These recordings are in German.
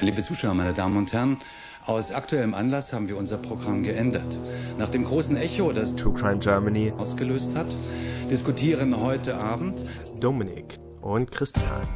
Liebe Zuschauer, meine Damen und Herren, aus aktuellem Anlass haben wir unser Programm geändert. Nach dem großen Echo, das True Crime Germany ausgelöst hat, diskutieren heute Abend Dominik und Christian.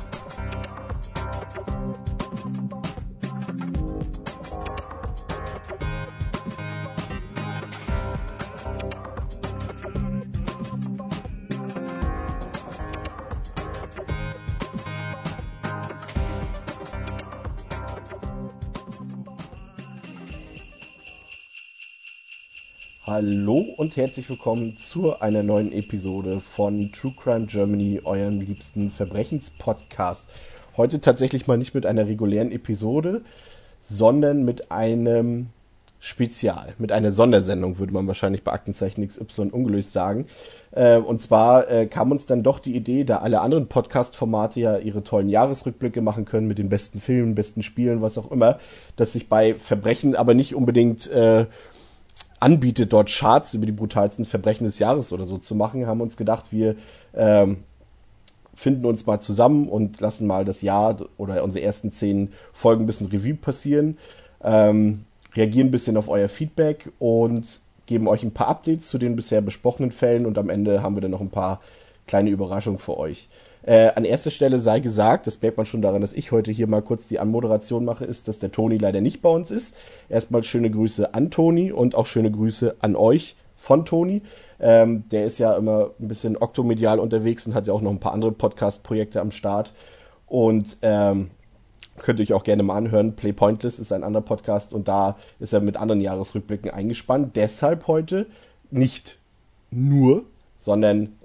Hallo und herzlich willkommen zu einer neuen Episode von True Crime Germany, eurem liebsten Verbrechenspodcast. Heute tatsächlich mal nicht mit einer regulären Episode, sondern mit einem Spezial, mit einer Sondersendung, würde man wahrscheinlich bei Aktenzeichen XY ungelöst sagen. Äh, und zwar äh, kam uns dann doch die Idee, da alle anderen Podcast-Formate ja ihre tollen Jahresrückblicke machen können mit den besten Filmen, besten Spielen, was auch immer, dass sich bei Verbrechen aber nicht unbedingt äh, anbietet, dort Charts über die brutalsten Verbrechen des Jahres oder so zu machen, haben uns gedacht, wir ähm, finden uns mal zusammen und lassen mal das Jahr oder unsere ersten zehn Folgen ein bisschen Revue passieren, ähm, reagieren ein bisschen auf euer Feedback und geben euch ein paar Updates zu den bisher besprochenen Fällen und am Ende haben wir dann noch ein paar kleine Überraschungen für euch. Äh, an erster Stelle sei gesagt, das merkt man schon daran, dass ich heute hier mal kurz die Anmoderation mache, ist, dass der Toni leider nicht bei uns ist. Erstmal schöne Grüße an Toni und auch schöne Grüße an euch von Toni. Ähm, der ist ja immer ein bisschen oktomedial unterwegs und hat ja auch noch ein paar andere Podcast-Projekte am Start. Und ähm, könnt euch auch gerne mal anhören. Play Pointless ist ein anderer Podcast und da ist er mit anderen Jahresrückblicken eingespannt. Deshalb heute nicht nur, sondern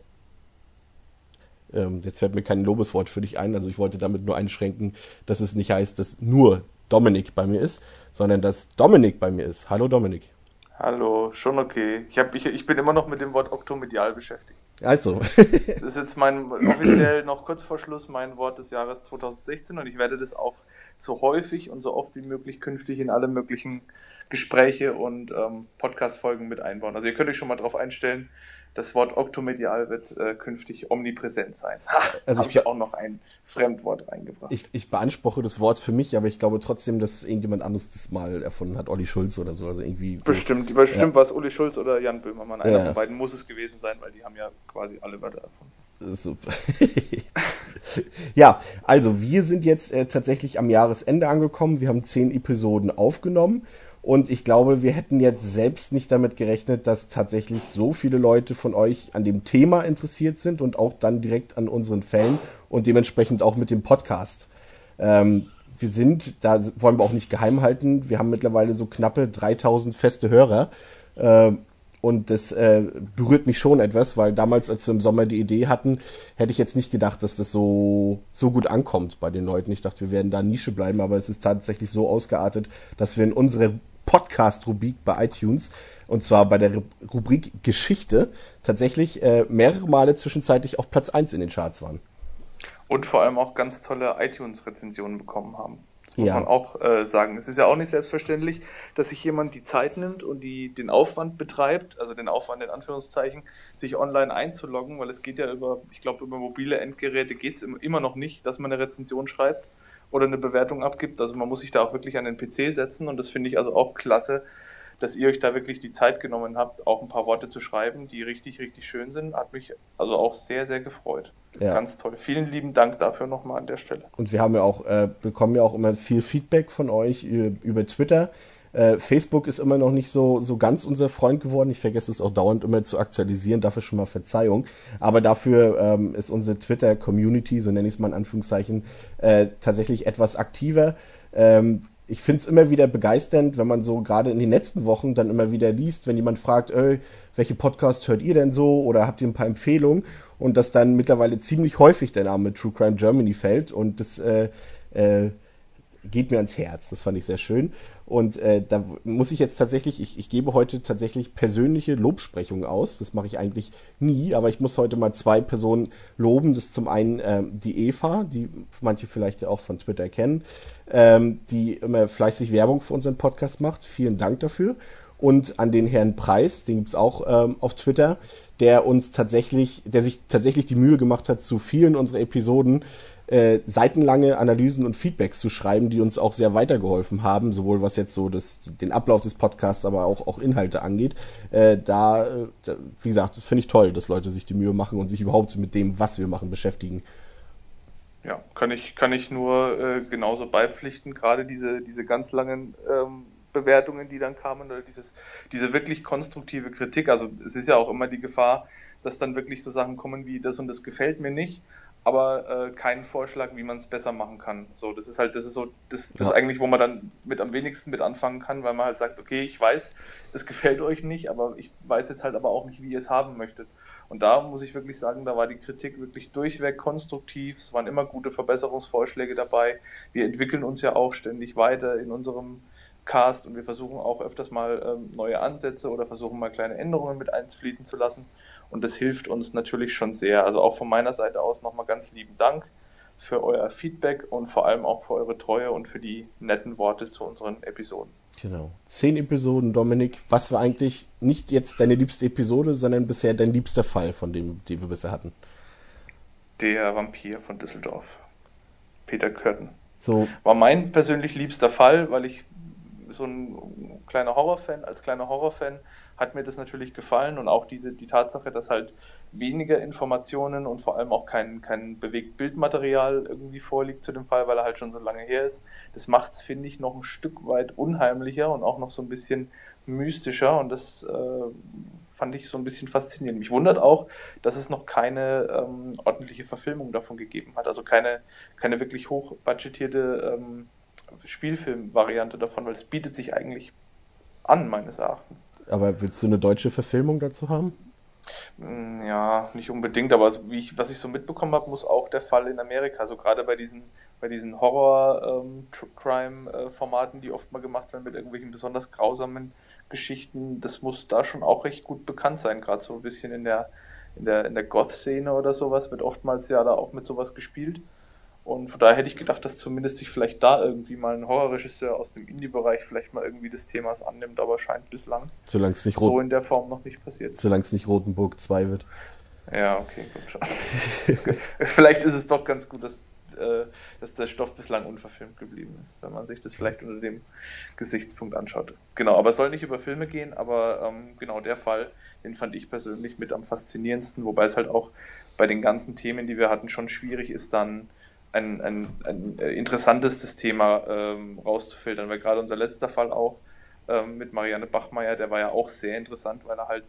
ähm, jetzt fällt mir kein Lobeswort für dich ein. Also ich wollte damit nur einschränken, dass es nicht heißt, dass nur Dominik bei mir ist, sondern dass Dominik bei mir ist. Hallo Dominik. Hallo, schon okay. Ich, hab, ich, ich bin immer noch mit dem Wort oktomedial beschäftigt. Also. das ist jetzt mein offiziell noch kurz vor Schluss mein Wort des Jahres 2016 und ich werde das auch so häufig und so oft wie möglich künftig in alle möglichen Gespräche und ähm, Podcast-Folgen mit einbauen. Also ihr könnt euch schon mal darauf einstellen, das Wort oktomedial wird äh, künftig omnipräsent sein. Ha, also habe ich auch noch ein Fremdwort reingebracht. Ich, ich beanspruche das Wort für mich, aber ich glaube trotzdem, dass irgendjemand anderes das mal erfunden hat, Olli Schulz oder so. Also irgendwie so. Bestimmt, bestimmt ja. war es Uli Schulz oder Jan Böhmermann. Einer ja. von beiden muss es gewesen sein, weil die haben ja quasi alle Wörter erfunden. Super. ja, also wir sind jetzt äh, tatsächlich am Jahresende angekommen. Wir haben zehn Episoden aufgenommen und ich glaube, wir hätten jetzt selbst nicht damit gerechnet, dass tatsächlich so viele Leute von euch an dem Thema interessiert sind und auch dann direkt an unseren Fällen und dementsprechend auch mit dem Podcast. Ähm, wir sind, da wollen wir auch nicht geheim halten, wir haben mittlerweile so knappe 3000 feste Hörer. Äh, und das äh, berührt mich schon etwas, weil damals, als wir im Sommer die Idee hatten, hätte ich jetzt nicht gedacht, dass das so, so gut ankommt bei den Leuten. Ich dachte, wir werden da Nische bleiben, aber es ist tatsächlich so ausgeartet, dass wir in unserer Podcast-Rubrik bei iTunes, und zwar bei der Rubrik Geschichte, tatsächlich äh, mehrere Male zwischenzeitlich auf Platz 1 in den Charts waren. Und vor allem auch ganz tolle iTunes-Rezensionen bekommen haben. Das muss ja. man auch äh, sagen. Es ist ja auch nicht selbstverständlich, dass sich jemand die Zeit nimmt und die, den Aufwand betreibt, also den Aufwand in Anführungszeichen, sich online einzuloggen, weil es geht ja über, ich glaube, über mobile Endgeräte geht es immer noch nicht, dass man eine Rezension schreibt oder eine Bewertung abgibt. Also man muss sich da auch wirklich an den PC setzen und das finde ich also auch klasse, dass ihr euch da wirklich die Zeit genommen habt, auch ein paar Worte zu schreiben, die richtig, richtig schön sind. Hat mich also auch sehr, sehr gefreut. Ja. Ganz toll. Vielen lieben Dank dafür nochmal an der Stelle. Und wir haben ja auch, äh, bekommen ja auch immer viel Feedback von euch über, über Twitter. Äh, Facebook ist immer noch nicht so, so ganz unser Freund geworden. Ich vergesse es auch dauernd immer zu aktualisieren. Dafür schon mal Verzeihung. Aber dafür ähm, ist unsere Twitter-Community, so nenne ich es mal in Anführungszeichen, äh, tatsächlich etwas aktiver. Ähm, ich finde es immer wieder begeisternd, wenn man so gerade in den letzten Wochen dann immer wieder liest, wenn jemand fragt, ey, welche Podcasts hört ihr denn so oder habt ihr ein paar Empfehlungen und dass dann mittlerweile ziemlich häufig der Name True Crime Germany fällt und das äh, äh, geht mir ans Herz. Das fand ich sehr schön. Und äh, da muss ich jetzt tatsächlich, ich, ich gebe heute tatsächlich persönliche Lobsprechungen aus. Das mache ich eigentlich nie, aber ich muss heute mal zwei Personen loben. Das ist zum einen ähm, die Eva, die manche vielleicht auch von Twitter kennen, ähm, die immer fleißig Werbung für unseren Podcast macht. Vielen Dank dafür. Und an den Herrn Preis, den gibt's auch ähm, auf Twitter, der uns tatsächlich, der sich tatsächlich die Mühe gemacht hat, zu vielen unserer Episoden äh, seitenlange Analysen und Feedbacks zu schreiben, die uns auch sehr weitergeholfen haben, sowohl was jetzt so das, den Ablauf des Podcasts, aber auch, auch Inhalte angeht. Äh, da, äh, da, wie gesagt, finde ich toll, dass Leute sich die Mühe machen und sich überhaupt mit dem, was wir machen, beschäftigen. Ja, kann ich, kann ich nur äh, genauso beipflichten. Gerade diese, diese ganz langen ähm, Bewertungen, die dann kamen, oder dieses, diese wirklich konstruktive Kritik. Also es ist ja auch immer die Gefahr, dass dann wirklich so Sachen kommen wie das und das gefällt mir nicht, aber äh, keinen Vorschlag, wie man es besser machen kann. So, das ist halt, das ist so, das, das ja. eigentlich, wo man dann mit am wenigsten mit anfangen kann, weil man halt sagt, okay, ich weiß, es gefällt euch nicht, aber ich weiß jetzt halt aber auch nicht, wie ihr es haben möchtet. Und da muss ich wirklich sagen, da war die Kritik wirklich durchweg konstruktiv. Es waren immer gute Verbesserungsvorschläge dabei. Wir entwickeln uns ja auch ständig weiter in unserem Cast und wir versuchen auch öfters mal ähm, neue Ansätze oder versuchen mal kleine Änderungen mit einfließen zu lassen. Und das hilft uns natürlich schon sehr. Also auch von meiner Seite aus nochmal ganz lieben Dank für euer Feedback und vor allem auch für eure Treue und für die netten Worte zu unseren Episoden. Genau. Zehn Episoden, Dominik. Was war eigentlich nicht jetzt deine liebste Episode, sondern bisher dein liebster Fall von dem, den wir bisher hatten? Der Vampir von Düsseldorf. Peter Körten. So. War mein persönlich liebster Fall, weil ich so ein kleiner Horrorfan, als kleiner Horrorfan hat mir das natürlich gefallen und auch diese, die Tatsache, dass halt weniger Informationen und vor allem auch kein, kein bewegt Bildmaterial irgendwie vorliegt zu dem Fall, weil er halt schon so lange her ist. Das macht es, finde ich, noch ein Stück weit unheimlicher und auch noch so ein bisschen mystischer und das äh, fand ich so ein bisschen faszinierend. Mich wundert auch, dass es noch keine ähm, ordentliche Verfilmung davon gegeben hat, also keine, keine wirklich hochbudgetierte ähm, Spielfilmvariante davon, weil es bietet sich eigentlich an, meines Erachtens. Aber willst du eine deutsche Verfilmung dazu haben? Hm, ja, nicht unbedingt, aber wie ich, was ich so mitbekommen habe, muss auch der Fall in Amerika, also gerade bei diesen, bei diesen Horror-Crime-Formaten, ähm, die oft mal gemacht werden mit irgendwelchen besonders grausamen Geschichten, das muss da schon auch recht gut bekannt sein, gerade so ein bisschen in der, in der, in der Goth-Szene oder sowas, wird oftmals ja da auch mit sowas gespielt. Und von daher hätte ich gedacht, dass zumindest sich vielleicht da irgendwie mal ein Horrorregisseur aus dem Indie-Bereich vielleicht mal irgendwie des Themas annimmt, aber scheint bislang Solange es nicht so in der Form noch nicht passiert. Solange es nicht Rotenburg 2 wird. Ja, okay, gut schon. vielleicht ist es doch ganz gut, dass, äh, dass der Stoff bislang unverfilmt geblieben ist, wenn man sich das vielleicht unter dem Gesichtspunkt anschaut. Genau, aber es soll nicht über Filme gehen, aber ähm, genau der Fall, den fand ich persönlich mit am faszinierendsten, wobei es halt auch bei den ganzen Themen, die wir hatten, schon schwierig ist, dann ein, ein, ein äh, interessantes Thema ähm, rauszufiltern, weil gerade unser letzter Fall auch ähm, mit Marianne Bachmeier, der war ja auch sehr interessant, weil er halt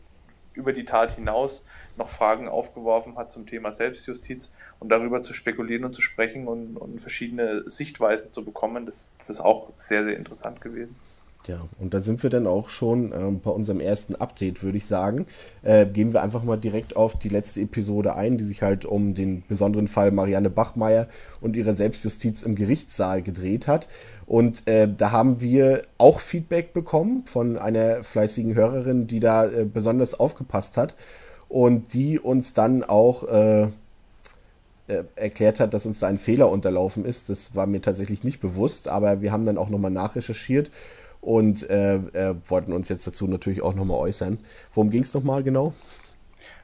über die Tat hinaus noch Fragen aufgeworfen hat zum Thema Selbstjustiz und darüber zu spekulieren und zu sprechen und, und verschiedene Sichtweisen zu bekommen, das, das ist auch sehr, sehr interessant gewesen. Ja, und da sind wir dann auch schon ähm, bei unserem ersten Update, würde ich sagen. Äh, gehen wir einfach mal direkt auf die letzte Episode ein, die sich halt um den besonderen Fall Marianne Bachmeier und ihre Selbstjustiz im Gerichtssaal gedreht hat. Und äh, da haben wir auch Feedback bekommen von einer fleißigen Hörerin, die da äh, besonders aufgepasst hat und die uns dann auch äh, äh, erklärt hat, dass uns da ein Fehler unterlaufen ist. Das war mir tatsächlich nicht bewusst, aber wir haben dann auch nochmal nachrecherchiert und äh, äh, wollten uns jetzt dazu natürlich auch nochmal äußern. Worum ging es nochmal genau?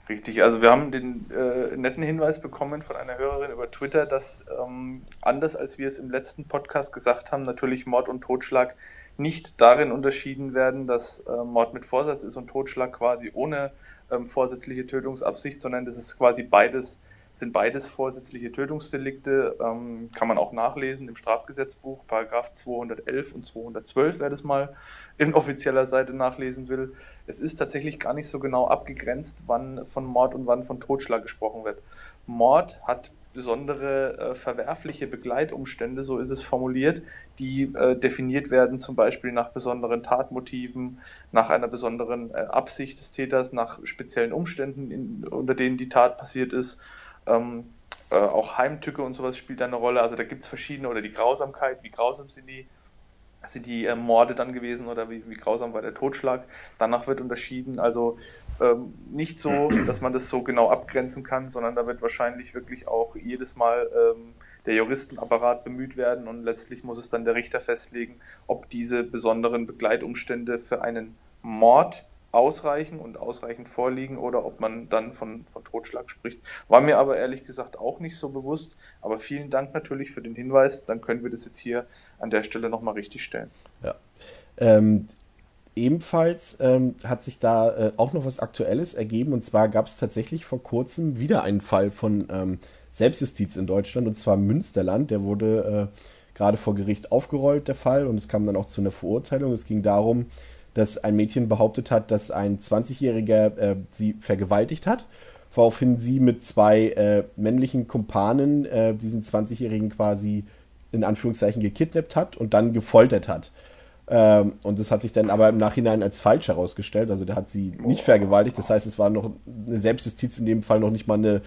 Richtig, also wir haben den äh, netten Hinweis bekommen von einer Hörerin über Twitter, dass ähm, anders als wir es im letzten Podcast gesagt haben, natürlich Mord und Totschlag nicht darin unterschieden werden, dass äh, Mord mit Vorsatz ist und Totschlag quasi ohne ähm, vorsätzliche Tötungsabsicht, sondern das ist quasi beides sind beides vorsätzliche Tötungsdelikte, ähm, kann man auch nachlesen im Strafgesetzbuch, Paragraph 211 und 212, wer das mal in offizieller Seite nachlesen will. Es ist tatsächlich gar nicht so genau abgegrenzt, wann von Mord und wann von Totschlag gesprochen wird. Mord hat besondere äh, verwerfliche Begleitumstände, so ist es formuliert, die äh, definiert werden zum Beispiel nach besonderen Tatmotiven, nach einer besonderen äh, Absicht des Täters, nach speziellen Umständen, in, unter denen die Tat passiert ist ähm, äh, auch Heimtücke und sowas spielt da eine Rolle. Also da gibt es verschiedene, oder die Grausamkeit, wie grausam sind die, sind die äh, Morde dann gewesen oder wie, wie grausam war der Totschlag. Danach wird unterschieden. Also ähm, nicht so, dass man das so genau abgrenzen kann, sondern da wird wahrscheinlich wirklich auch jedes Mal ähm, der Juristenapparat bemüht werden und letztlich muss es dann der Richter festlegen, ob diese besonderen Begleitumstände für einen Mord ausreichen und ausreichend vorliegen oder ob man dann von, von Totschlag spricht. War mir aber ehrlich gesagt auch nicht so bewusst. Aber vielen Dank natürlich für den Hinweis. Dann können wir das jetzt hier an der Stelle nochmal richtig stellen. Ja. Ähm, ebenfalls ähm, hat sich da äh, auch noch was Aktuelles ergeben. Und zwar gab es tatsächlich vor kurzem wieder einen Fall von ähm, Selbstjustiz in Deutschland. Und zwar Münsterland. Der wurde äh, gerade vor Gericht aufgerollt, der Fall. Und es kam dann auch zu einer Verurteilung. Es ging darum, dass ein Mädchen behauptet hat, dass ein 20-Jähriger äh, sie vergewaltigt hat, woraufhin sie mit zwei äh, männlichen Kumpanen äh, diesen 20-Jährigen quasi in Anführungszeichen gekidnappt hat und dann gefoltert hat. Ähm, und das hat sich dann aber im Nachhinein als falsch herausgestellt. Also der hat sie nicht vergewaltigt. Das heißt, es war noch eine Selbstjustiz in dem Fall noch nicht mal eine,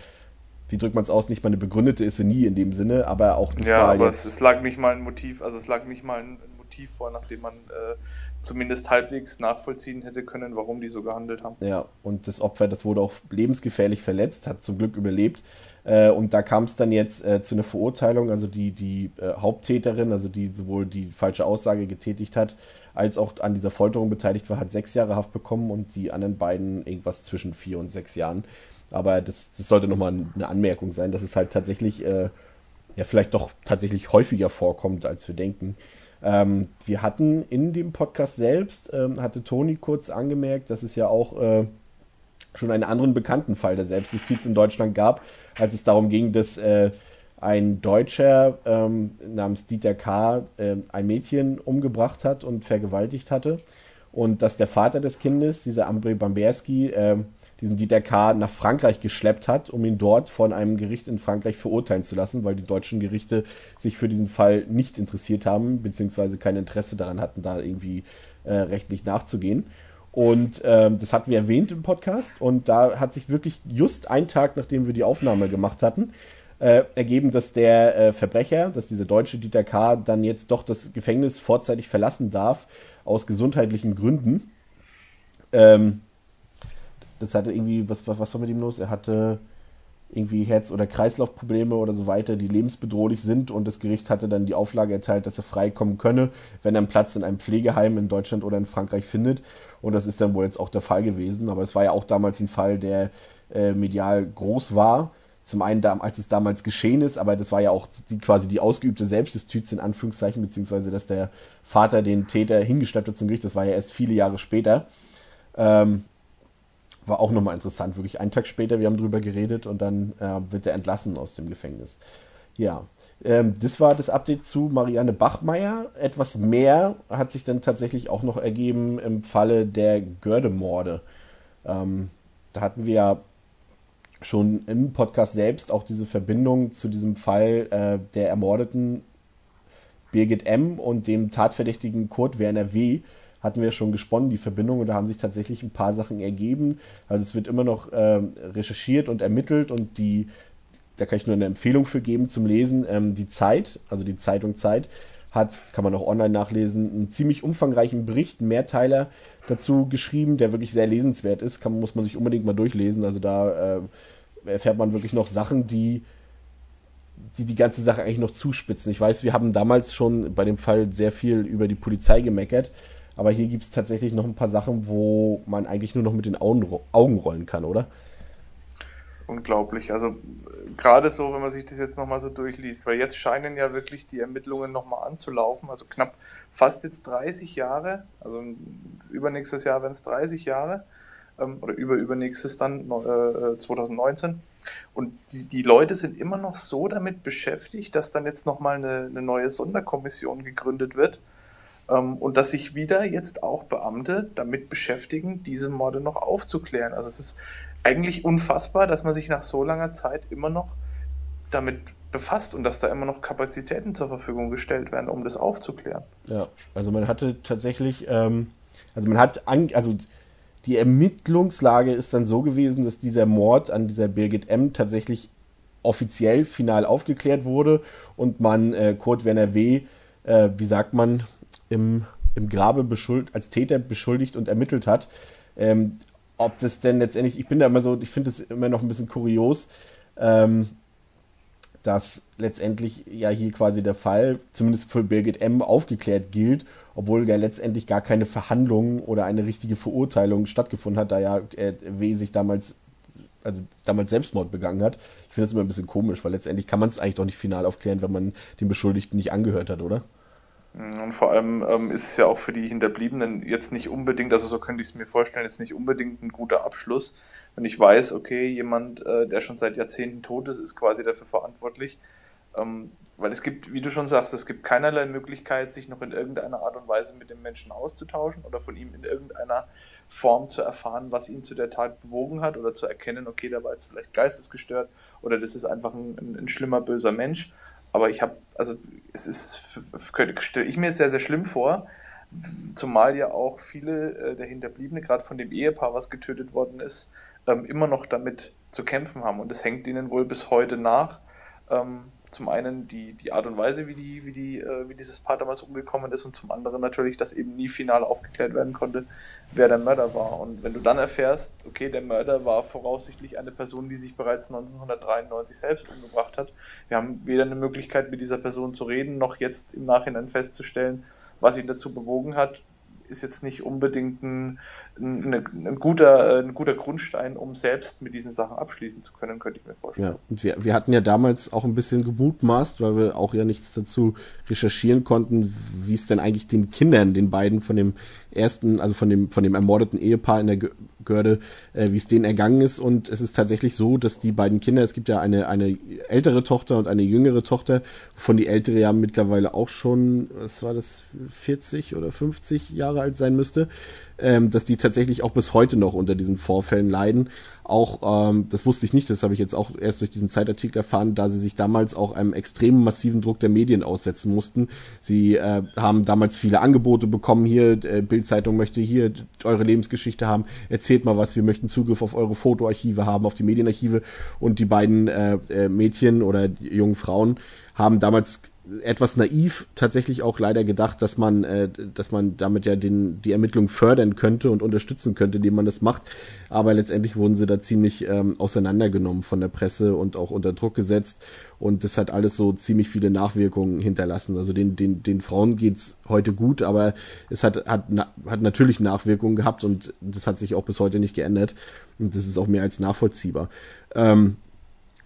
wie drückt man es aus, nicht mal eine begründete ist sie nie in dem Sinne, aber auch nicht ja, mal. Ja, aber jetzt... es, lag nicht mal ein Motiv, also es lag nicht mal ein Motiv vor, nachdem man äh, zumindest halbwegs nachvollziehen hätte können, warum die so gehandelt haben. Ja, und das Opfer, das wurde auch lebensgefährlich verletzt, hat zum Glück überlebt. Äh, und da kam es dann jetzt äh, zu einer Verurteilung. Also die, die äh, Haupttäterin, also die sowohl die falsche Aussage getätigt hat, als auch an dieser Folterung beteiligt war, hat sechs Jahre Haft bekommen und die anderen beiden irgendwas zwischen vier und sechs Jahren. Aber das, das sollte nochmal eine Anmerkung sein, dass es halt tatsächlich, äh, ja, vielleicht doch tatsächlich häufiger vorkommt, als wir denken. Ähm, wir hatten in dem Podcast selbst, ähm, hatte Toni kurz angemerkt, dass es ja auch äh, schon einen anderen bekannten Fall der Selbstjustiz in Deutschland gab, als es darum ging, dass äh, ein Deutscher ähm, namens Dieter K. Äh, ein Mädchen umgebracht hat und vergewaltigt hatte. Und dass der Vater des Kindes, dieser Ambry Bamberski, äh, diesen Dieter K. nach Frankreich geschleppt hat, um ihn dort von einem Gericht in Frankreich verurteilen zu lassen, weil die deutschen Gerichte sich für diesen Fall nicht interessiert haben, beziehungsweise kein Interesse daran hatten, da irgendwie äh, rechtlich nachzugehen. Und ähm, das hatten wir erwähnt im Podcast. Und da hat sich wirklich just einen Tag, nachdem wir die Aufnahme gemacht hatten, äh, ergeben, dass der äh, Verbrecher, dass dieser deutsche Dieter K. dann jetzt doch das Gefängnis vorzeitig verlassen darf, aus gesundheitlichen Gründen. Ähm, das hatte irgendwie, was, was, was war mit ihm los? Er hatte irgendwie Herz- oder Kreislaufprobleme oder so weiter, die lebensbedrohlich sind und das Gericht hatte dann die Auflage erteilt, dass er freikommen könne, wenn er einen Platz in einem Pflegeheim in Deutschland oder in Frankreich findet. Und das ist dann wohl jetzt auch der Fall gewesen. Aber es war ja auch damals ein Fall, der äh, medial groß war. Zum einen, als es damals geschehen ist, aber das war ja auch die, quasi die ausgeübte Selbstjustiz in Anführungszeichen, beziehungsweise dass der Vater den Täter hingeschleppt hat zum Gericht. Das war ja erst viele Jahre später. Ähm, war auch nochmal interessant. Wirklich einen Tag später, wir haben drüber geredet und dann äh, wird er entlassen aus dem Gefängnis. Ja, ähm, das war das Update zu Marianne Bachmeier. Etwas mehr hat sich dann tatsächlich auch noch ergeben im Falle der Gördemorde. Ähm, da hatten wir ja schon im Podcast selbst auch diese Verbindung zu diesem Fall äh, der ermordeten Birgit M. und dem tatverdächtigen Kurt Werner W hatten wir schon gesponnen, die Verbindung, und da haben sich tatsächlich ein paar Sachen ergeben. Also es wird immer noch ähm, recherchiert und ermittelt und die, da kann ich nur eine Empfehlung für geben zum Lesen, ähm, die Zeit, also die Zeitung Zeit, hat, kann man auch online nachlesen, einen ziemlich umfangreichen Bericht, Mehrteiler dazu geschrieben, der wirklich sehr lesenswert ist, kann, muss man sich unbedingt mal durchlesen. Also da äh, erfährt man wirklich noch Sachen, die die die ganze Sache eigentlich noch zuspitzen. Ich weiß, wir haben damals schon bei dem Fall sehr viel über die Polizei gemeckert, aber hier gibt es tatsächlich noch ein paar Sachen, wo man eigentlich nur noch mit den Augen, rollen kann, oder? Unglaublich. Also gerade so, wenn man sich das jetzt nochmal so durchliest, weil jetzt scheinen ja wirklich die Ermittlungen nochmal anzulaufen. Also knapp fast jetzt 30 Jahre, also übernächstes Jahr werden es 30 Jahre ähm, oder über übernächstes dann äh, 2019. Und die, die Leute sind immer noch so damit beschäftigt, dass dann jetzt nochmal eine, eine neue Sonderkommission gegründet wird und dass sich wieder jetzt auch Beamte damit beschäftigen, diese Morde noch aufzuklären. Also es ist eigentlich unfassbar, dass man sich nach so langer Zeit immer noch damit befasst und dass da immer noch Kapazitäten zur Verfügung gestellt werden, um das aufzuklären. Ja, also man hatte tatsächlich, ähm, also man hat, an, also die Ermittlungslage ist dann so gewesen, dass dieser Mord an dieser Birgit M. tatsächlich offiziell final aufgeklärt wurde und man äh, Kurt Werner W., äh, wie sagt man, im, im Grabe beschuld, als Täter beschuldigt und ermittelt hat. Ähm, ob das denn letztendlich, ich bin da immer so, ich finde es immer noch ein bisschen kurios, ähm, dass letztendlich ja hier quasi der Fall, zumindest für Birgit M., aufgeklärt gilt, obwohl ja letztendlich gar keine Verhandlung oder eine richtige Verurteilung stattgefunden hat, da ja äh, W. sich damals, also damals Selbstmord begangen hat. Ich finde das immer ein bisschen komisch, weil letztendlich kann man es eigentlich doch nicht final aufklären, wenn man den Beschuldigten nicht angehört hat, oder? Und vor allem ähm, ist es ja auch für die Hinterbliebenen jetzt nicht unbedingt, also so könnte ich es mir vorstellen, ist nicht unbedingt ein guter Abschluss, wenn ich weiß, okay, jemand, äh, der schon seit Jahrzehnten tot ist, ist quasi dafür verantwortlich. Ähm, weil es gibt, wie du schon sagst, es gibt keinerlei Möglichkeit, sich noch in irgendeiner Art und Weise mit dem Menschen auszutauschen oder von ihm in irgendeiner Form zu erfahren, was ihn zu der Tat bewogen hat oder zu erkennen, okay, der war jetzt vielleicht geistesgestört oder das ist einfach ein, ein, ein schlimmer, böser Mensch. Aber ich habe, also es ist, stelle ich mir sehr, sehr schlimm vor, zumal ja auch viele äh, der Hinterbliebene, gerade von dem Ehepaar, was getötet worden ist, ähm, immer noch damit zu kämpfen haben. Und es hängt ihnen wohl bis heute nach. Zum einen die, die Art und Weise, wie, die, wie, die, äh, wie dieses Paar damals umgekommen ist und zum anderen natürlich, dass eben nie final aufgeklärt werden konnte, wer der Mörder war. Und wenn du dann erfährst, okay, der Mörder war voraussichtlich eine Person, die sich bereits 1993 selbst umgebracht hat. Wir haben weder eine Möglichkeit, mit dieser Person zu reden, noch jetzt im Nachhinein festzustellen, was ihn dazu bewogen hat, ist jetzt nicht unbedingt ein, ein, ein, guter, ein guter Grundstein, um selbst mit diesen Sachen abschließen zu können, könnte ich mir vorstellen. Ja, und wir, wir hatten ja damals auch ein bisschen gemutmaßt, weil wir auch ja nichts dazu recherchieren konnten, wie es denn eigentlich den Kindern, den beiden von dem ersten, also von dem, von dem ermordeten Ehepaar in der Görde, äh, wie es denen ergangen ist. Und es ist tatsächlich so, dass die beiden Kinder, es gibt ja eine, eine ältere Tochter und eine jüngere Tochter, von die ältere ja mittlerweile auch schon, was war das, 40 oder 50 Jahre alt sein müsste, ähm, dass die tatsächlich auch bis heute noch unter diesen Vorfällen leiden. Auch, ähm, das wusste ich nicht, das habe ich jetzt auch erst durch diesen Zeitartikel erfahren, da sie sich damals auch einem extremen massiven Druck der Medien aussetzen mussten. Sie äh, haben damals viele Angebote bekommen, hier, äh, Bildzeitung möchte hier eure Lebensgeschichte haben, erzählt mal was, wir möchten Zugriff auf eure Fotoarchive haben, auf die Medienarchive und die beiden äh, äh, Mädchen oder jungen Frauen haben damals etwas naiv tatsächlich auch leider gedacht, dass man, äh, dass man damit ja den, die Ermittlung fördern könnte und unterstützen könnte, indem man das macht. Aber letztendlich wurden sie da ziemlich ähm, auseinandergenommen von der Presse und auch unter Druck gesetzt. Und das hat alles so ziemlich viele Nachwirkungen hinterlassen. Also den, den, den Frauen geht's heute gut, aber es hat, hat, hat natürlich Nachwirkungen gehabt und das hat sich auch bis heute nicht geändert. Und das ist auch mehr als nachvollziehbar. Ähm,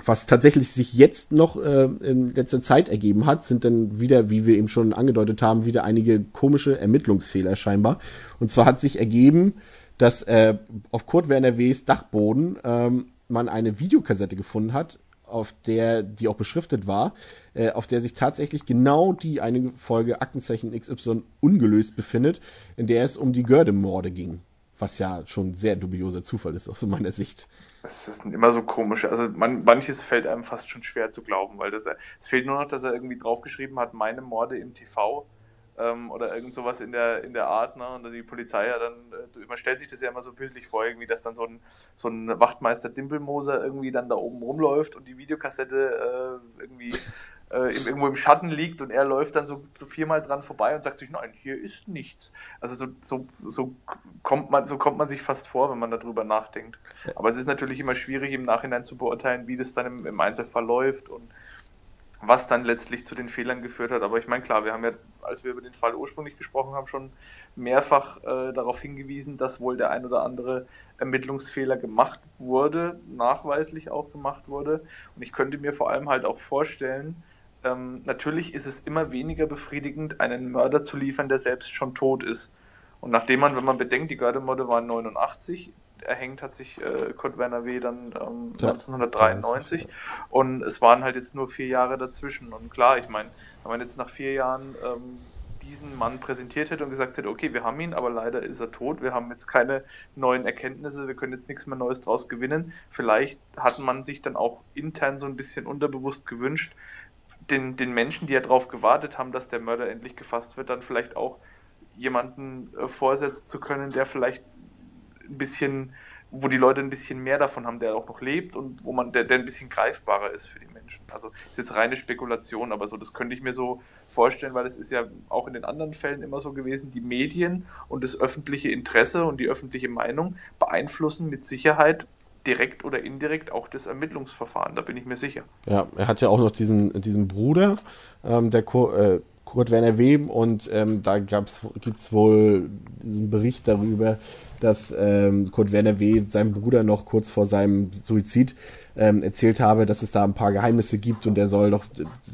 was tatsächlich sich jetzt noch äh, in letzter Zeit ergeben hat, sind dann wieder, wie wir eben schon angedeutet haben, wieder einige komische Ermittlungsfehler scheinbar. Und zwar hat sich ergeben, dass äh, auf Kurt Werner W.'s Dachboden ähm, man eine Videokassette gefunden hat, auf der, die auch beschriftet war, äh, auf der sich tatsächlich genau die eine Folge Aktenzeichen XY ungelöst befindet, in der es um die Gördemorde ging. Was ja schon sehr dubioser Zufall ist aus meiner Sicht. Das ist immer so komisch. Also man, manches fällt einem fast schon schwer zu glauben, weil das, es fehlt nur noch, dass er irgendwie draufgeschrieben hat, meine Morde im TV ähm, oder irgend sowas in der in der Art. Ne? Und die Polizei ja dann, äh, man stellt sich das ja immer so bildlich vor, irgendwie, dass dann so ein so ein Wachtmeister Dimpelmoser irgendwie dann da oben rumläuft und die Videokassette äh, irgendwie äh, irgendwo im Schatten liegt und er läuft dann so, so, viermal dran vorbei und sagt sich, nein, hier ist nichts. Also so, so, so, kommt man, so kommt man sich fast vor, wenn man darüber nachdenkt. Aber es ist natürlich immer schwierig im Nachhinein zu beurteilen, wie das dann im, im Einzelfall läuft und was dann letztlich zu den Fehlern geführt hat. Aber ich meine, klar, wir haben ja, als wir über den Fall ursprünglich gesprochen haben, schon mehrfach äh, darauf hingewiesen, dass wohl der ein oder andere Ermittlungsfehler gemacht wurde, nachweislich auch gemacht wurde. Und ich könnte mir vor allem halt auch vorstellen, ähm, natürlich ist es immer weniger befriedigend, einen Mörder zu liefern, der selbst schon tot ist. Und nachdem man, wenn man bedenkt, die Gördemorde waren 89, erhängt hat sich äh, Kurt Werner W. dann ähm, ja. 1993 und es waren halt jetzt nur vier Jahre dazwischen. Und klar, ich meine, wenn man jetzt nach vier Jahren ähm, diesen Mann präsentiert hätte und gesagt hätte, okay, wir haben ihn, aber leider ist er tot, wir haben jetzt keine neuen Erkenntnisse, wir können jetzt nichts mehr Neues draus gewinnen. Vielleicht hat man sich dann auch intern so ein bisschen unterbewusst gewünscht, den, den Menschen, die ja darauf gewartet haben, dass der Mörder endlich gefasst wird, dann vielleicht auch jemanden äh, vorsetzen zu können, der vielleicht ein bisschen, wo die Leute ein bisschen mehr davon haben, der auch noch lebt und wo man, der, der ein bisschen greifbarer ist für die Menschen. Also ist jetzt reine Spekulation, aber so, das könnte ich mir so vorstellen, weil es ist ja auch in den anderen Fällen immer so gewesen, die Medien und das öffentliche Interesse und die öffentliche Meinung beeinflussen mit Sicherheit direkt oder indirekt auch das Ermittlungsverfahren, da bin ich mir sicher. Ja, er hat ja auch noch diesen, diesen Bruder, ähm, der Ko äh, Kurt Werner Wem, und ähm, da gibt es wohl diesen Bericht darüber, dass ähm, Kurt Werner W. seinem Bruder noch kurz vor seinem Suizid ähm, erzählt habe, dass es da ein paar Geheimnisse gibt und er soll doch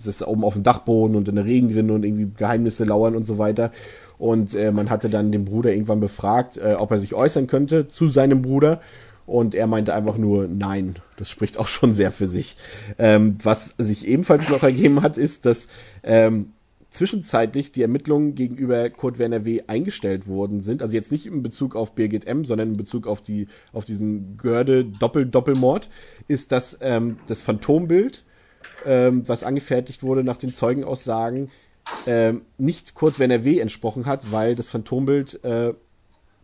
das oben auf dem Dachboden und in der Regenrinne und irgendwie Geheimnisse lauern und so weiter. Und äh, man hatte dann den Bruder irgendwann befragt, äh, ob er sich äußern könnte zu seinem Bruder. Und er meinte einfach nur nein. Das spricht auch schon sehr für sich. Ähm, was sich ebenfalls noch ergeben hat, ist, dass ähm, zwischenzeitlich die Ermittlungen gegenüber Kurt Werner W. eingestellt worden sind. Also jetzt nicht in Bezug auf Birgit M., sondern in Bezug auf die, auf diesen Görde-Doppel-Doppelmord, ist das, ähm, das Phantombild, ähm, was angefertigt wurde nach den Zeugenaussagen, ähm, nicht Kurt Werner W. entsprochen hat, weil das Phantombild äh,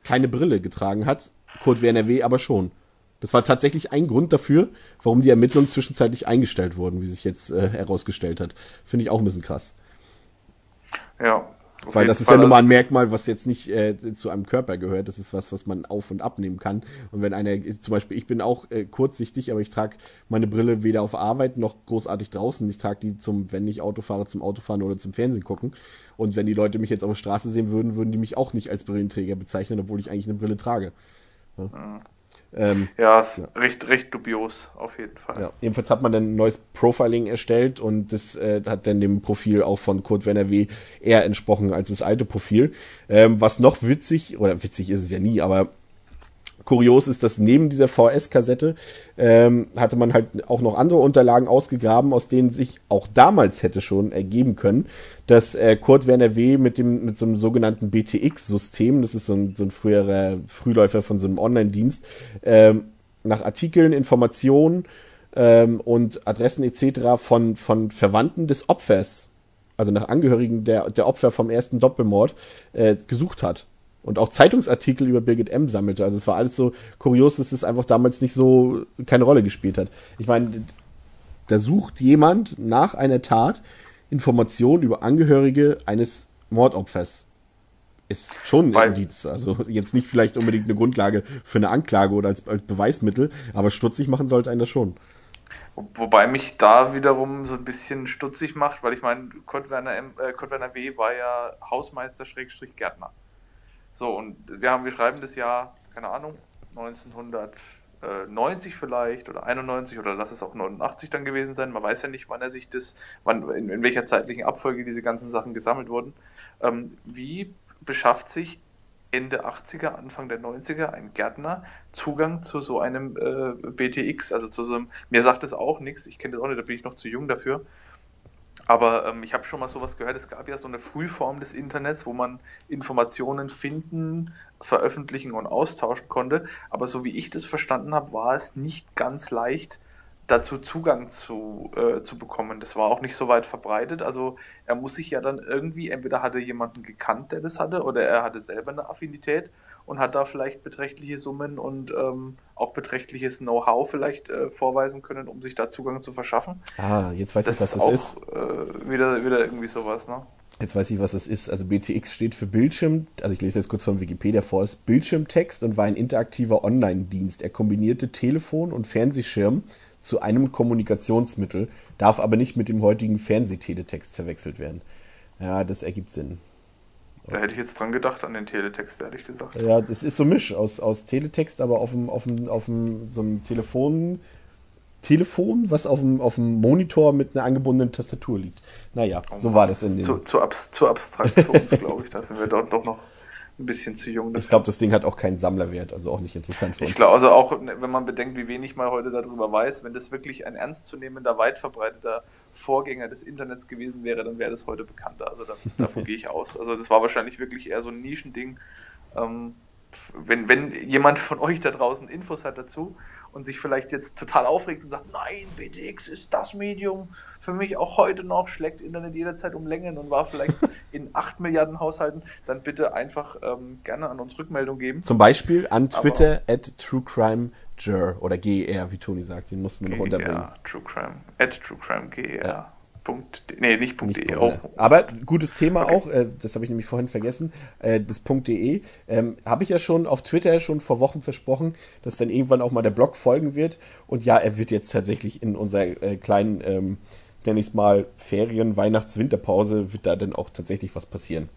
keine Brille getragen hat, Kurt Werner W. aber schon. Das war tatsächlich ein Grund dafür, warum die Ermittlungen zwischenzeitlich eingestellt wurden, wie sich jetzt äh, herausgestellt hat. Finde ich auch ein bisschen krass. Ja. Weil das ist ja nun mal ein Merkmal, was jetzt nicht äh, zu einem Körper gehört. Das ist was, was man auf und abnehmen kann. Und wenn einer, zum Beispiel, ich bin auch äh, kurzsichtig, aber ich trage meine Brille weder auf Arbeit noch großartig draußen. Ich trage die zum, wenn ich Auto fahre, zum Autofahren oder zum Fernsehen gucken. Und wenn die Leute mich jetzt auf der Straße sehen würden, würden die mich auch nicht als Brillenträger bezeichnen, obwohl ich eigentlich eine Brille trage. Ja. Mhm. Ähm, ja, ist ja. Recht, recht dubios, auf jeden Fall. Ja. Jedenfalls hat man dann ein neues Profiling erstellt und das äh, hat dann dem Profil auch von Kurt Werner W. eher entsprochen als das alte Profil. Ähm, was noch witzig, oder witzig ist es ja nie, aber kurios ist, dass neben dieser VS-Kassette ähm, hatte man halt auch noch andere Unterlagen ausgegraben, aus denen sich auch damals hätte schon ergeben können, dass äh, Kurt Werner W. mit dem mit so einem sogenannten BTX-System, das ist so ein, so ein früherer Frühläufer von so einem Online-Dienst, ähm, nach Artikeln, Informationen ähm, und Adressen etc. von von Verwandten des Opfers, also nach Angehörigen der der Opfer vom ersten Doppelmord äh, gesucht hat und auch Zeitungsartikel über Birgit M. sammelte. Also es war alles so kurios, dass es einfach damals nicht so keine Rolle gespielt hat. Ich meine, da sucht jemand nach einer Tat Informationen über Angehörige eines Mordopfers. Ist schon ein Weil, Indiz. Also jetzt nicht vielleicht unbedingt eine Grundlage für eine Anklage oder als, als Beweismittel, aber stutzig machen sollte einen das schon. Wobei mich da wiederum so ein bisschen stutzig macht, weil ich meine, Kurt Werner, M, äh, Kurt Werner W. war ja Hausmeister Schrägstrich Gärtner. So, und wir haben, wir schreiben das Jahr, keine Ahnung, 1990 vielleicht oder 91 oder lass es auch 89 dann gewesen sein. Man weiß ja nicht, wann er sich das, wann, in, in welcher zeitlichen Abfolge diese ganzen Sachen gesammelt wurden. Ähm, wie beschafft sich Ende 80er, Anfang der 90er ein Gärtner Zugang zu so einem äh, BTX, also zu so einem, mir sagt das auch nichts, ich kenne das auch nicht, da bin ich noch zu jung dafür. Aber ähm, ich habe schon mal sowas gehört, es gab ja so eine Frühform des Internets, wo man Informationen finden, veröffentlichen und austauschen konnte. Aber so wie ich das verstanden habe, war es nicht ganz leicht, dazu Zugang zu, äh, zu bekommen. Das war auch nicht so weit verbreitet. Also er muss sich ja dann irgendwie, entweder hatte jemanden gekannt, der das hatte, oder er hatte selber eine Affinität und hat da vielleicht beträchtliche Summen und ähm, auch beträchtliches Know-how vielleicht äh, vorweisen können, um sich da Zugang zu verschaffen. Ah, jetzt weiß das ich, was das ist. Äh, wieder, wieder irgendwie sowas, ne? Jetzt weiß ich, was das ist. Also BTX steht für Bildschirm, also ich lese jetzt kurz von Wikipedia vor, ist Bildschirmtext und war ein interaktiver Online-Dienst. Er kombinierte Telefon und Fernsehschirm zu einem Kommunikationsmittel, darf aber nicht mit dem heutigen Fernsehteletext verwechselt werden. Ja, das ergibt Sinn. Da hätte ich jetzt dran gedacht, an den Teletext, ehrlich gesagt. Ja, das ist so Misch aus, aus Teletext, aber auf dem, auf dem, auf dem, so einem Telefon, Telefon, was auf dem, auf dem Monitor mit einer angebundenen Tastatur liegt. Naja, oh, so war das in dem. Zu, zu, abs, zu abstrakt für uns, glaube ich. Da sind wir dort doch noch ein bisschen zu jung. Dafür. Ich glaube, das Ding hat auch keinen Sammlerwert, also auch nicht interessant für uns. Ich glaube, also auch, wenn man bedenkt, wie wenig man heute darüber weiß, wenn das wirklich ein ernstzunehmender, weit verbreiteter Vorgänger des Internets gewesen wäre, dann wäre das heute bekannter. Also da, davon gehe ich aus. Also das war wahrscheinlich wirklich eher so ein Nischending. Ähm, wenn, wenn jemand von euch da draußen Infos hat dazu und sich vielleicht jetzt total aufregt und sagt, nein, BTX ist das Medium für mich auch heute noch, schlägt Internet jederzeit um Längen und war vielleicht in 8 Milliarden Haushalten, dann bitte einfach ähm, gerne an uns Rückmeldung geben. Zum Beispiel an Twitter Aber, at truecrimeger oder GER, wie Toni sagt, den mussten wir noch unterbringen. Truecrime, at truecrimeger. Ja. Punkt, nee, nicht Punkt nicht .de. Oh. Aber gutes Thema okay. auch, äh, das habe ich nämlich vorhin vergessen, äh, das .de. Ähm, habe ich ja schon auf Twitter schon vor Wochen versprochen, dass dann irgendwann auch mal der Blog folgen wird. Und ja, er wird jetzt tatsächlich in unserer äh, kleinen, ähm, nenne ich es mal, Ferien-, Weihnachts-, Winterpause, wird da dann auch tatsächlich was passieren.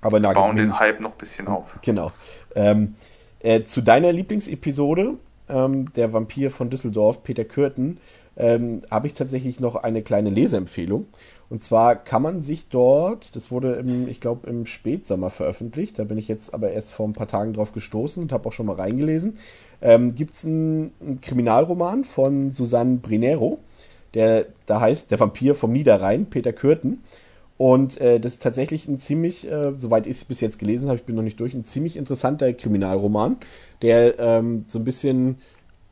Aber na, bauen den Hype noch ein bisschen auf. Genau. Ähm, äh, zu deiner Lieblingsepisode, ähm, der Vampir von Düsseldorf, Peter Kürten, ähm, habe ich tatsächlich noch eine kleine Leseempfehlung. Und zwar kann man sich dort, das wurde im, ich glaube, im Spätsommer veröffentlicht, da bin ich jetzt aber erst vor ein paar Tagen drauf gestoßen und habe auch schon mal reingelesen, ähm, gibt es einen, einen, Kriminalroman von Susanne Brinero, der da heißt Der Vampir vom Niederrhein, Peter Kürten. Und äh, das ist tatsächlich ein ziemlich, äh, soweit ich es bis jetzt gelesen habe, ich bin noch nicht durch, ein ziemlich interessanter Kriminalroman, der ähm, so ein bisschen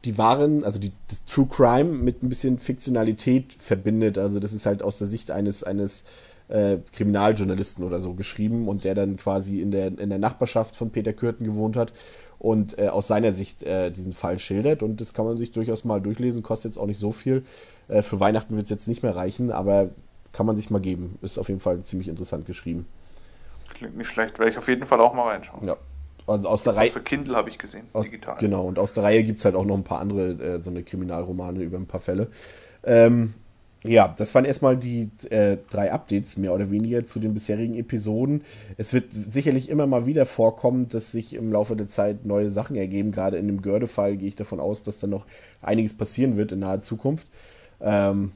die wahren, also die, das True Crime mit ein bisschen Fiktionalität verbindet. Also das ist halt aus der Sicht eines, eines äh, Kriminaljournalisten oder so geschrieben und der dann quasi in der, in der Nachbarschaft von Peter Kürten gewohnt hat und äh, aus seiner Sicht äh, diesen Fall schildert. Und das kann man sich durchaus mal durchlesen, kostet jetzt auch nicht so viel. Äh, für Weihnachten wird es jetzt nicht mehr reichen, aber kann man sich mal geben. Ist auf jeden Fall ziemlich interessant geschrieben. Klingt nicht schlecht, werde ich auf jeden Fall auch mal reinschauen. Ja, also aus der Reihe. Für Kindle habe ich gesehen, aus, digital. Genau, und aus der Reihe gibt es halt auch noch ein paar andere, äh, so eine Kriminalromane über ein paar Fälle. Ähm, ja, das waren erstmal die äh, drei Updates, mehr oder weniger, zu den bisherigen Episoden. Es wird sicherlich immer mal wieder vorkommen, dass sich im Laufe der Zeit neue Sachen ergeben. Gerade in dem Görde-Fall gehe ich davon aus, dass da noch einiges passieren wird in naher Zukunft. Ähm,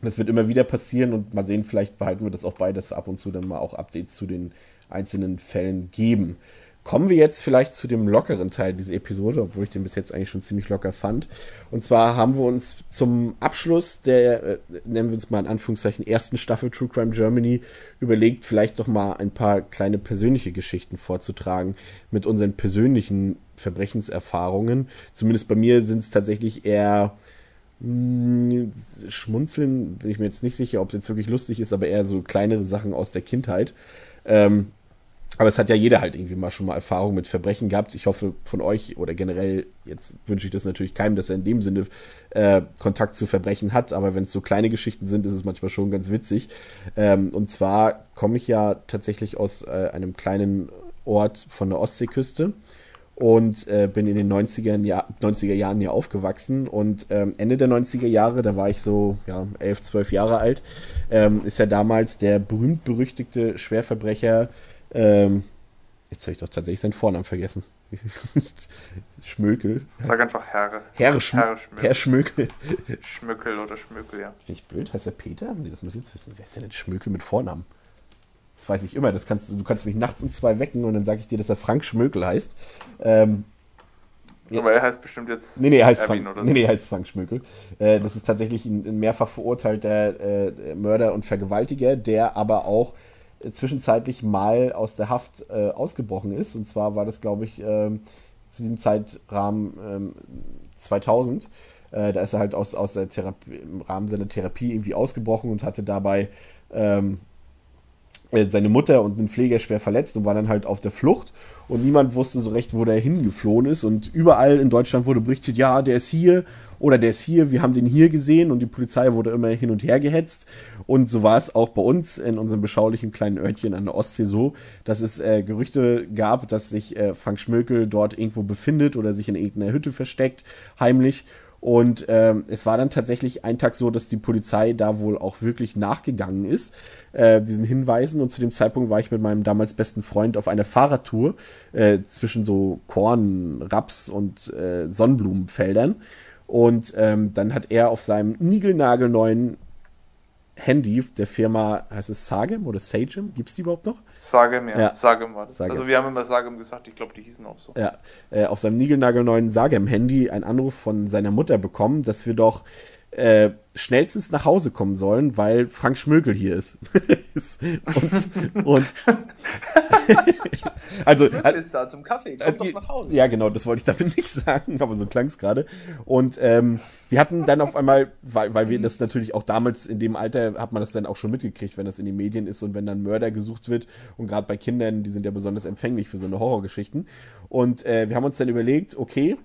das wird immer wieder passieren und mal sehen, vielleicht behalten wir das auch bei, dass ab und zu dann mal auch Updates zu den einzelnen Fällen geben. Kommen wir jetzt vielleicht zu dem lockeren Teil dieser Episode, obwohl ich den bis jetzt eigentlich schon ziemlich locker fand. Und zwar haben wir uns zum Abschluss der, äh, nennen wir uns mal in Anführungszeichen, ersten Staffel True Crime Germany überlegt, vielleicht doch mal ein paar kleine persönliche Geschichten vorzutragen mit unseren persönlichen Verbrechenserfahrungen. Zumindest bei mir sind es tatsächlich eher mh, hm, Schmunzeln, bin ich mir jetzt nicht sicher, ob es jetzt wirklich lustig ist, aber eher so kleinere Sachen aus der Kindheit. Ähm, aber es hat ja jeder halt irgendwie mal schon mal Erfahrung mit Verbrechen gehabt. Ich hoffe von euch oder generell, jetzt wünsche ich das natürlich keinem, dass er in dem Sinne äh, Kontakt zu Verbrechen hat, aber wenn es so kleine Geschichten sind, ist es manchmal schon ganz witzig. Ähm, und zwar komme ich ja tatsächlich aus äh, einem kleinen Ort von der Ostseeküste und äh, bin in den 90er, Jahr, 90er Jahren hier aufgewachsen und ähm, Ende der 90er Jahre, da war ich so ja, 11, 12 Jahre alt, ähm, ist ja damals der berühmt-berüchtigte Schwerverbrecher ähm, jetzt habe ich doch tatsächlich seinen Vornamen vergessen. Schmökel. Sag einfach Herr. Herr, Schm Herr Schmökel. Herr Schmökel. Schmökel oder Schmökel, ja. Finde ich blöd? Heißt er Peter? Nee, das muss ich jetzt wissen. Wer ist denn Schmökel mit Vornamen? Das weiß ich immer. Das kannst, du kannst mich nachts um zwei wecken und dann sage ich dir, dass er Frank Schmökel heißt. Ähm, ja. Aber er heißt bestimmt jetzt. Nee, nee, er heißt, Frank, oder so. nee, nee, er heißt Frank Schmökel. Äh, das ist tatsächlich ein, ein mehrfach verurteilter äh, Mörder und Vergewaltiger, der aber auch zwischenzeitlich mal aus der Haft äh, ausgebrochen ist. Und zwar war das, glaube ich, ähm, zu diesem Zeitrahmen ähm, 2000. Äh, da ist er halt aus, aus der Therapie, im Rahmen seiner Therapie irgendwie ausgebrochen und hatte dabei ähm, äh, seine Mutter und einen Pfleger schwer verletzt und war dann halt auf der Flucht und niemand wusste so recht, wo der hingeflohen ist und überall in Deutschland wurde berichtet, ja, der ist hier oder der ist hier, wir haben den hier gesehen und die Polizei wurde immer hin und her gehetzt und so war es auch bei uns in unserem beschaulichen kleinen Örtchen an der Ostsee so, dass es äh, Gerüchte gab, dass sich äh, Frank Schmökel dort irgendwo befindet oder sich in irgendeiner Hütte versteckt, heimlich und ähm, es war dann tatsächlich ein Tag so, dass die Polizei da wohl auch wirklich nachgegangen ist, äh, diesen Hinweisen. Und zu dem Zeitpunkt war ich mit meinem damals besten Freund auf einer Fahrradtour äh, zwischen so Korn, Raps und äh, Sonnenblumenfeldern. Und ähm, dann hat er auf seinem niegelnagelneuen Handy der Firma, heißt es Sagem oder Sagem? Gibt es die überhaupt noch? Sagem, ja. ja. Sagem war das. Sagem. Also wir haben immer Sagem gesagt, ich glaube, die hießen auch so. Ja, äh, auf seinem niegelnagelneuen Sagem-Handy einen Anruf von seiner Mutter bekommen, dass wir doch äh, schnellstens nach Hause kommen sollen, weil Frank Schmögel hier ist. und, und also Schmögel ist da zum Kaffee, komm doch nach Hause. Ja, genau, das wollte ich damit nicht sagen, aber so klang es gerade. Und ähm, wir hatten dann auf einmal, weil, weil wir das natürlich auch damals in dem Alter hat man das dann auch schon mitgekriegt, wenn das in den Medien ist und wenn dann Mörder gesucht wird und gerade bei Kindern, die sind ja besonders empfänglich für so eine Horrorgeschichten. Und äh, wir haben uns dann überlegt, okay,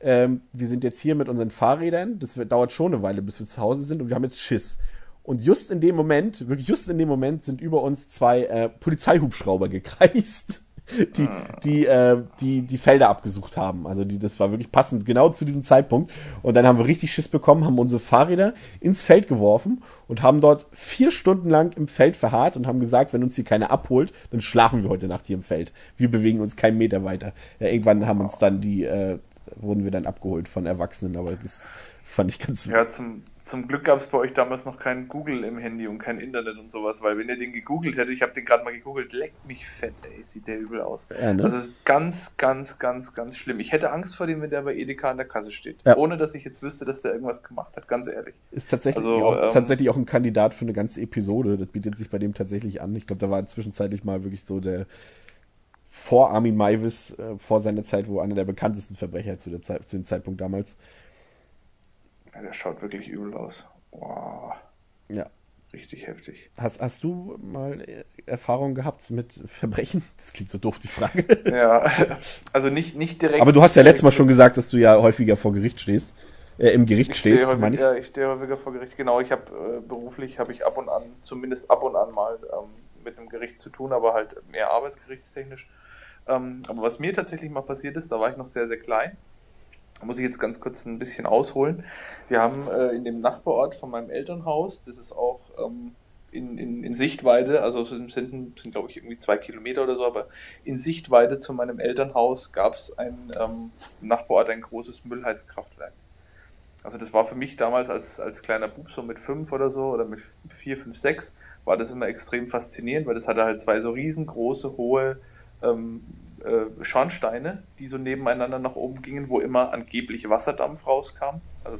ähm, wir sind jetzt hier mit unseren Fahrrädern, das dauert schon eine Weile, bis wir zu Hause sind und wir haben jetzt Schiss. Und just in dem Moment, wirklich just in dem Moment, sind über uns zwei äh, Polizeihubschrauber gekreist die, die, äh, die, die Felder abgesucht haben. Also die, das war wirklich passend, genau zu diesem Zeitpunkt. Und dann haben wir richtig Schiss bekommen, haben unsere Fahrräder ins Feld geworfen und haben dort vier Stunden lang im Feld verharrt und haben gesagt, wenn uns hier keiner abholt, dann schlafen wir heute Nacht hier im Feld. Wir bewegen uns keinen Meter weiter. Ja, irgendwann haben uns dann die, äh, wurden wir dann abgeholt von Erwachsenen, aber das fand ich ganz Ja, zum, zum Glück gab es bei euch damals noch kein Google im Handy und kein Internet und sowas, weil wenn ihr den gegoogelt hättet, ich habe den gerade mal gegoogelt, leckt mich fett, ey, sieht der übel aus. Ja, ne? Das ist ganz, ganz, ganz, ganz schlimm. Ich hätte Angst vor dem, wenn der bei Edeka an der Kasse steht. Ja. Ohne, dass ich jetzt wüsste, dass der irgendwas gemacht hat, ganz ehrlich. Ist tatsächlich, also, auch, ähm, tatsächlich auch ein Kandidat für eine ganze Episode. Das bietet sich bei dem tatsächlich an. Ich glaube, da war zwischenzeitlich mal wirklich so der vor Armin Maivis, äh, vor seiner Zeit, wo einer der bekanntesten Verbrecher zu, der Zeit, zu dem Zeitpunkt damals. Ja, der schaut wirklich übel aus. Wow. Ja. Richtig heftig. Hast, hast du mal Erfahrung gehabt mit Verbrechen? Das klingt so doof, die Frage. Ja, also nicht, nicht direkt. Aber du hast ja letztes Mal schon gesagt, dass du ja häufiger vor Gericht stehst. Äh, Im Gericht ich stehst, meine ich. Ja, ich stehe häufiger vor Gericht. Genau, ich habe äh, beruflich, habe ich ab und an, zumindest ab und an mal ähm, mit einem Gericht zu tun, aber halt mehr arbeitsgerichtstechnisch. Ähm, aber was mir tatsächlich mal passiert ist, da war ich noch sehr, sehr klein. Da muss ich jetzt ganz kurz ein bisschen ausholen. Wir haben äh, in dem Nachbarort von meinem Elternhaus, das ist auch ähm, in, in, in, Sichtweite, also sind, sind, sind glaube ich irgendwie zwei Kilometer oder so, aber in Sichtweite zu meinem Elternhaus gab es ein ähm, Nachbarort ein großes Müllheizkraftwerk. Also das war für mich damals als, als kleiner Bub so mit fünf oder so oder mit vier, fünf, sechs war das immer extrem faszinierend, weil das hatte halt zwei so riesengroße, hohe ähm, äh, Schornsteine, die so nebeneinander nach oben gingen, wo immer angeblich Wasserdampf rauskam. Also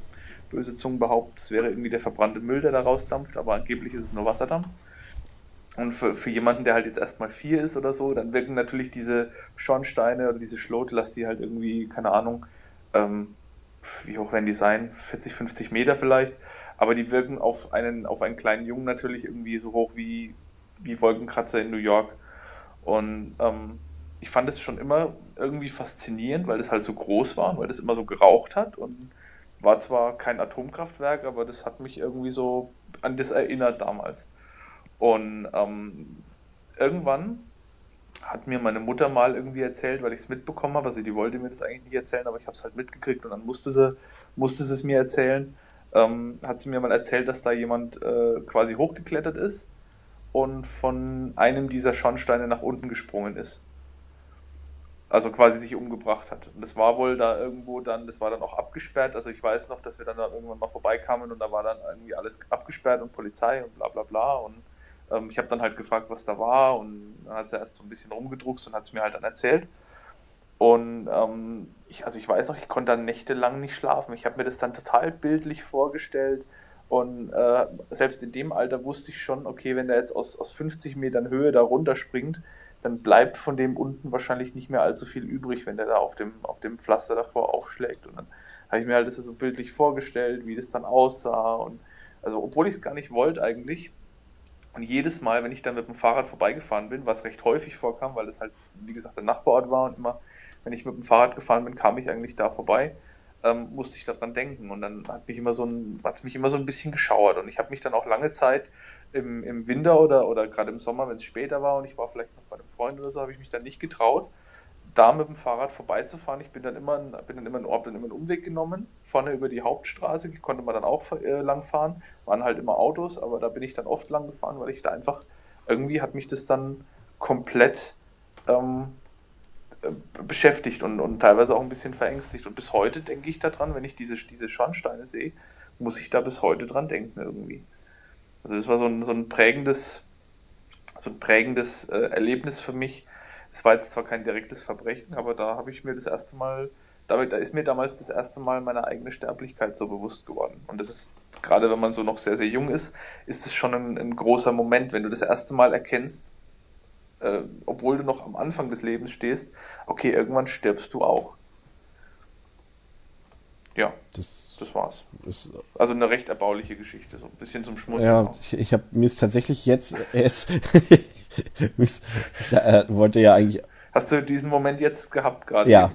böse Zungen behaupten, es wäre irgendwie der verbrannte Müll, der da rausdampft, aber angeblich ist es nur Wasserdampf. Und für, für jemanden, der halt jetzt erstmal vier ist oder so, dann wirken natürlich diese Schornsteine oder diese Schlotelas, die halt irgendwie, keine Ahnung, ähm, wie hoch werden die sein? 40, 50 Meter vielleicht. Aber die wirken auf einen, auf einen kleinen Jungen natürlich irgendwie so hoch wie, wie Wolkenkratzer in New York. Und ähm, ich fand es schon immer irgendwie faszinierend, weil es halt so groß war, weil es immer so geraucht hat und war zwar kein Atomkraftwerk, aber das hat mich irgendwie so an das erinnert damals. Und ähm, irgendwann hat mir meine Mutter mal irgendwie erzählt, weil ich es mitbekommen habe, also die wollte mir das eigentlich nicht erzählen, aber ich habe es halt mitgekriegt und dann musste sie, musste sie es mir erzählen, ähm, hat sie mir mal erzählt, dass da jemand äh, quasi hochgeklettert ist und von einem dieser Schornsteine nach unten gesprungen ist also quasi sich umgebracht hat. Und das war wohl da irgendwo dann, das war dann auch abgesperrt. Also ich weiß noch, dass wir dann da irgendwann mal vorbeikamen und da war dann irgendwie alles abgesperrt und Polizei und bla bla bla. Und ähm, ich habe dann halt gefragt, was da war und dann hat sie erst so ein bisschen rumgedruckst und hat es mir halt dann erzählt. Und ähm, ich, also ich weiß noch, ich konnte dann nächtelang nicht schlafen. Ich habe mir das dann total bildlich vorgestellt. Und äh, selbst in dem Alter wusste ich schon, okay, wenn der jetzt aus, aus 50 Metern Höhe da runterspringt, dann bleibt von dem unten wahrscheinlich nicht mehr allzu viel übrig, wenn der da auf dem, auf dem Pflaster davor aufschlägt. Und dann habe ich mir halt das so bildlich vorgestellt, wie das dann aussah. Und also, obwohl ich es gar nicht wollte eigentlich. Und jedes Mal, wenn ich dann mit dem Fahrrad vorbeigefahren bin, was recht häufig vorkam, weil es halt, wie gesagt, der Nachbarort war und immer, wenn ich mit dem Fahrrad gefahren bin, kam ich eigentlich da vorbei, ähm, musste ich daran denken. Und dann hat mich immer so ein, hat es mich immer so ein bisschen geschauert. Und ich habe mich dann auch lange Zeit im, im Winter oder, oder gerade im Sommer, wenn es später war und ich war vielleicht noch bei einem Freund oder so, habe ich mich dann nicht getraut, da mit dem Fahrrad vorbeizufahren. Ich bin dann immer, bin dann immer, hab dann immer einen Umweg genommen, vorne über die Hauptstraße, die konnte man dann auch äh, lang fahren, waren halt immer Autos, aber da bin ich dann oft lang gefahren, weil ich da einfach, irgendwie hat mich das dann komplett ähm, äh, beschäftigt und, und teilweise auch ein bisschen verängstigt. Und bis heute denke ich daran, wenn ich diese, diese Schornsteine sehe, muss ich da bis heute dran denken irgendwie. Also das war so ein, so ein prägendes, so ein prägendes äh, Erlebnis für mich. Es war jetzt zwar kein direktes Verbrechen, aber da habe ich mir das erste Mal, da, da ist mir damals das erste Mal meine eigene Sterblichkeit so bewusst geworden. Und das ist, gerade wenn man so noch sehr, sehr jung ist, ist es schon ein, ein großer Moment, wenn du das erste Mal erkennst, äh, obwohl du noch am Anfang des Lebens stehst, okay, irgendwann stirbst du auch. Ja. Das das war's. Ist, also eine recht erbauliche Geschichte, so ein bisschen zum Schmunzeln. Ja, ich, ich habe mir ist tatsächlich jetzt erst. ich äh, wollte ja eigentlich. Hast du diesen Moment jetzt gehabt gerade? Ja.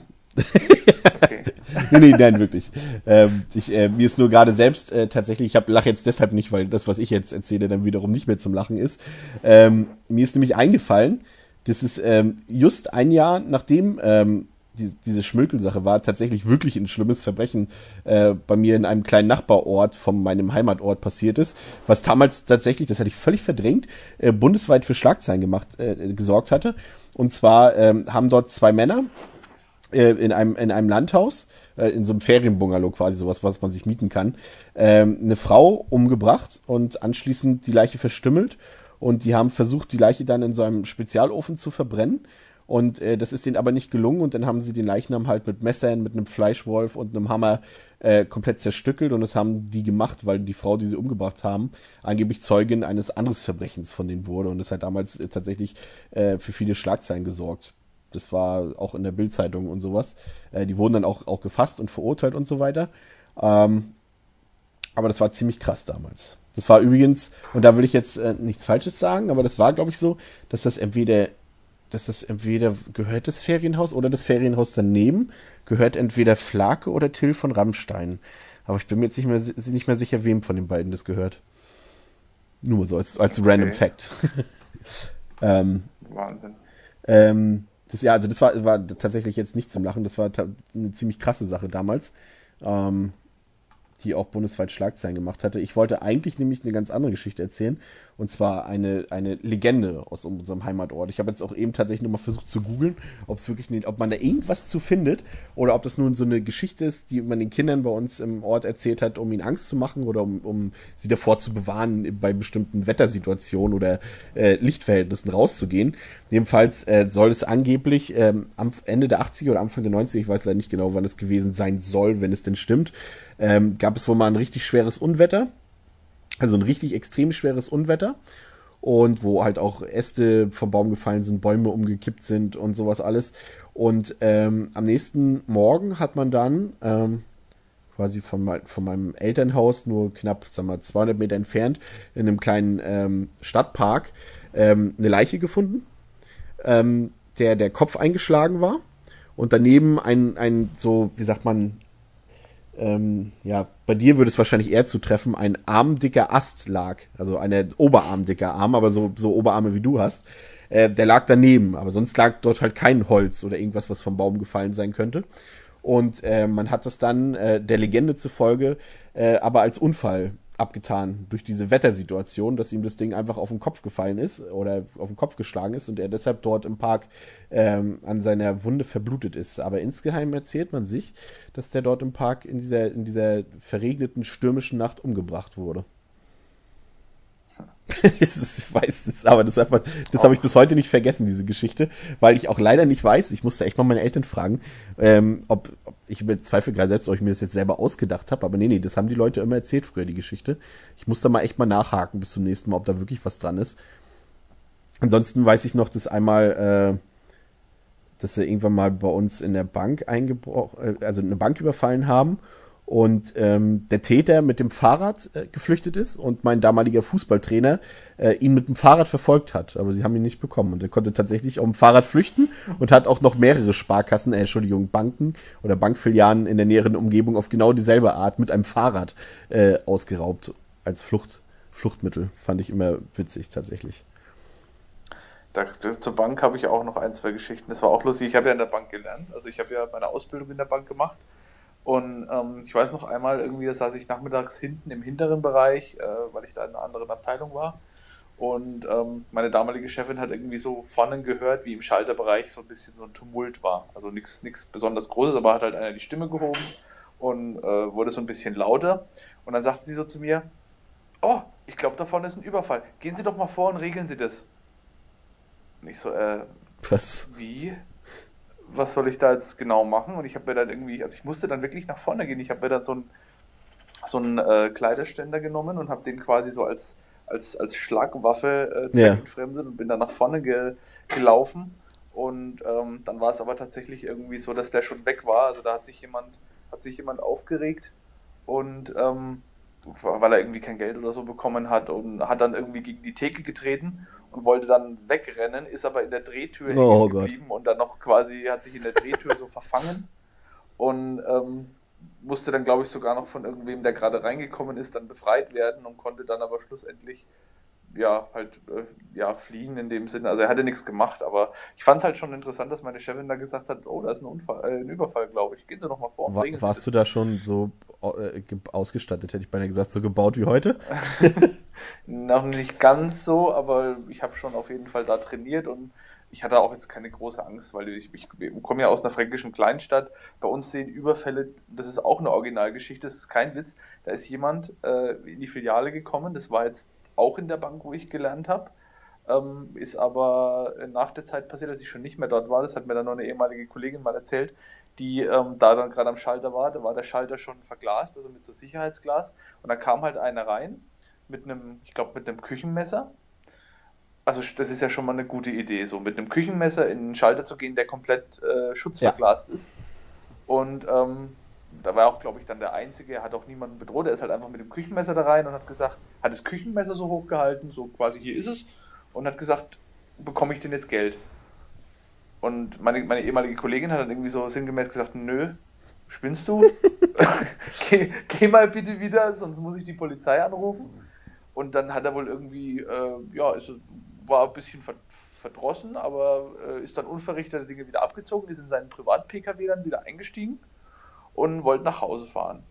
okay. nee, nee, nein, wirklich. Ähm, ich, äh, mir ist nur gerade selbst äh, tatsächlich, ich lache jetzt deshalb nicht, weil das, was ich jetzt erzähle, dann wiederum nicht mehr zum Lachen ist. Ähm, mir ist nämlich eingefallen, das ist ähm, just ein Jahr nachdem ähm, die, diese Schmökelsache war, tatsächlich wirklich ein schlimmes Verbrechen äh, bei mir in einem kleinen Nachbarort von meinem Heimatort passiert ist, was damals tatsächlich, das hatte ich völlig verdrängt, äh, bundesweit für Schlagzeilen gemacht, äh, gesorgt hatte. Und zwar ähm, haben dort zwei Männer äh, in einem in einem Landhaus, äh, in so einem Ferienbungalow quasi sowas, was man sich mieten kann, ähm, eine Frau umgebracht und anschließend die Leiche verstümmelt und die haben versucht, die Leiche dann in so einem Spezialofen zu verbrennen. Und äh, das ist denen aber nicht gelungen und dann haben sie den Leichnam halt mit Messern, mit einem Fleischwolf und einem Hammer äh, komplett zerstückelt und das haben die gemacht, weil die Frau, die sie umgebracht haben, angeblich Zeugin eines anderes Verbrechens von denen wurde und das hat damals äh, tatsächlich äh, für viele Schlagzeilen gesorgt. Das war auch in der Bildzeitung und sowas. Äh, die wurden dann auch, auch gefasst und verurteilt und so weiter. Ähm, aber das war ziemlich krass damals. Das war übrigens, und da will ich jetzt äh, nichts Falsches sagen, aber das war, glaube ich, so, dass das entweder, dass das entweder gehört das Ferienhaus oder das Ferienhaus daneben gehört entweder Flake oder Till von Rammstein. Aber ich bin mir jetzt nicht mehr, nicht mehr sicher, wem von den beiden das gehört. Nur so als, als okay. random Fact. ähm, Wahnsinn. Ähm, das, ja, also das war, war tatsächlich jetzt nicht zum Lachen. Das war eine ziemlich krasse Sache damals. Ähm, die auch bundesweit Schlagzeilen gemacht hatte. Ich wollte eigentlich nämlich eine ganz andere Geschichte erzählen. Und zwar eine, eine Legende aus unserem Heimatort. Ich habe jetzt auch eben tatsächlich nochmal versucht zu googeln, ob es wirklich nicht, ob man da irgendwas zu findet oder ob das nun so eine Geschichte ist, die man den Kindern bei uns im Ort erzählt hat, um ihnen Angst zu machen oder um, um sie davor zu bewahren, bei bestimmten Wettersituationen oder äh, Lichtverhältnissen rauszugehen. Jedenfalls äh, soll es angeblich ähm, am Ende der 80er oder Anfang der 90er, ich weiß leider nicht genau, wann es gewesen sein soll, wenn es denn stimmt, ähm, gab es wohl mal ein richtig schweres Unwetter. Also ein richtig extrem schweres Unwetter. Und wo halt auch Äste vom Baum gefallen sind, Bäume umgekippt sind und sowas alles. Und ähm, am nächsten Morgen hat man dann ähm, quasi von, von meinem Elternhaus nur knapp, sagen wir, 200 Meter entfernt in einem kleinen ähm, Stadtpark ähm, eine Leiche gefunden, ähm, der der Kopf eingeschlagen war und daneben ein, ein so, wie sagt man, ähm, ja, bei dir würde es wahrscheinlich eher zutreffen, ein armdicker Ast lag. Also ein oberarmdicker Arm, aber so, so Oberarme wie du hast. Äh, der lag daneben, aber sonst lag dort halt kein Holz oder irgendwas, was vom Baum gefallen sein könnte. Und äh, man hat das dann äh, der Legende zufolge äh, aber als Unfall abgetan durch diese Wettersituation, dass ihm das Ding einfach auf den Kopf gefallen ist oder auf den Kopf geschlagen ist und er deshalb dort im Park ähm, an seiner Wunde verblutet ist. Aber insgeheim erzählt man sich, dass der dort im Park in dieser, in dieser verregneten, stürmischen Nacht umgebracht wurde. ich weiß es, aber das, einfach, das oh. habe ich bis heute nicht vergessen, diese Geschichte, weil ich auch leider nicht weiß, ich musste echt mal meine Eltern fragen, ähm, ob, ob ich bezweifle gerade selbst, ob ich mir das jetzt selber ausgedacht habe, aber nee, nee, das haben die Leute immer erzählt früher, die Geschichte. Ich muss da mal echt mal nachhaken bis zum nächsten Mal, ob da wirklich was dran ist. Ansonsten weiß ich noch, dass einmal, äh, dass sie irgendwann mal bei uns in der Bank eingebrochen, äh, also eine Bank überfallen haben und ähm, der Täter mit dem Fahrrad äh, geflüchtet ist und mein damaliger Fußballtrainer äh, ihn mit dem Fahrrad verfolgt hat, aber sie haben ihn nicht bekommen und er konnte tatsächlich auf dem Fahrrad flüchten und hat auch noch mehrere Sparkassen, äh, Entschuldigung, Banken oder Bankfilialen in der näheren Umgebung auf genau dieselbe Art mit einem Fahrrad äh, ausgeraubt als Flucht, Fluchtmittel. Fand ich immer witzig tatsächlich. Da, zur Bank habe ich auch noch ein, zwei Geschichten. Das war auch lustig. Ich habe ja in der Bank gelernt. Also ich habe ja meine Ausbildung in der Bank gemacht und ähm, ich weiß noch einmal, irgendwie da saß ich nachmittags hinten im hinteren Bereich, äh, weil ich da in einer anderen Abteilung war. Und ähm, meine damalige Chefin hat irgendwie so vorne gehört, wie im Schalterbereich so ein bisschen so ein Tumult war. Also nichts besonders Großes, aber hat halt einer die Stimme gehoben und äh, wurde so ein bisschen lauter. Und dann sagte sie so zu mir, oh, ich glaube, da vorne ist ein Überfall. Gehen Sie doch mal vor und regeln Sie das. Und ich so, äh, was? Wie? Was soll ich da jetzt genau machen? Und ich habe mir dann irgendwie, also ich musste dann wirklich nach vorne gehen. Ich habe mir dann so einen so einen äh, Kleiderständer genommen und habe den quasi so als als als Schlagwaffe äh, ja. und bin dann nach vorne ge gelaufen. Und ähm, dann war es aber tatsächlich irgendwie so, dass der schon weg war. Also da hat sich jemand hat sich jemand aufgeregt und ähm, weil er irgendwie kein Geld oder so bekommen hat und hat dann irgendwie gegen die Theke getreten und wollte dann wegrennen, ist aber in der Drehtür oh, geblieben und dann noch quasi hat sich in der Drehtür so verfangen. und ähm, musste dann, glaube ich, sogar noch von irgendwem, der gerade reingekommen ist, dann befreit werden und konnte dann aber schlussendlich ja, halt, äh, ja, fliehen in dem Sinne. Also er hatte nichts gemacht, aber ich fand es halt schon interessant, dass meine Chefin da gesagt hat, oh, da ist ein Unfall, äh, ein Überfall, glaube ich. Gehen Sie doch mal vor. War, warst du da schon so äh, ausgestattet, hätte ich beinahe gesagt, so gebaut wie heute? Noch nicht ganz so, aber ich habe schon auf jeden Fall da trainiert und ich hatte auch jetzt keine große Angst, weil ich, ich, ich komme ja aus einer fränkischen Kleinstadt. Bei uns sehen Überfälle, das ist auch eine Originalgeschichte, das ist kein Witz. Da ist jemand äh, in die Filiale gekommen, das war jetzt auch in der Bank, wo ich gelernt habe. Ähm, ist aber nach der Zeit passiert, dass ich schon nicht mehr dort war. Das hat mir dann noch eine ehemalige Kollegin mal erzählt, die ähm, da dann gerade am Schalter war. Da war der Schalter schon verglast, also mit so Sicherheitsglas. Und dann kam halt einer rein mit einem, ich glaube, mit einem Küchenmesser. Also das ist ja schon mal eine gute Idee, so mit einem Küchenmesser in einen Schalter zu gehen, der komplett äh, schutzverglast ja. ist. Und ähm, da war auch, glaube ich, dann der Einzige, er hat auch niemanden bedroht, er ist halt einfach mit dem Küchenmesser da rein und hat gesagt, hat das Küchenmesser so hochgehalten, so quasi hier ist es, und hat gesagt, bekomme ich denn jetzt Geld? Und meine, meine ehemalige Kollegin hat dann irgendwie so sinngemäß gesagt, nö, spinnst du? geh, geh, mal bitte wieder, sonst muss ich die Polizei anrufen. Und dann hat er wohl irgendwie, äh, ja, ist, war ein bisschen verdrossen, aber äh, ist dann unverrichtete Dinge wieder abgezogen, ist in seinen Privat-Pkw dann wieder eingestiegen und wollte nach Hause fahren.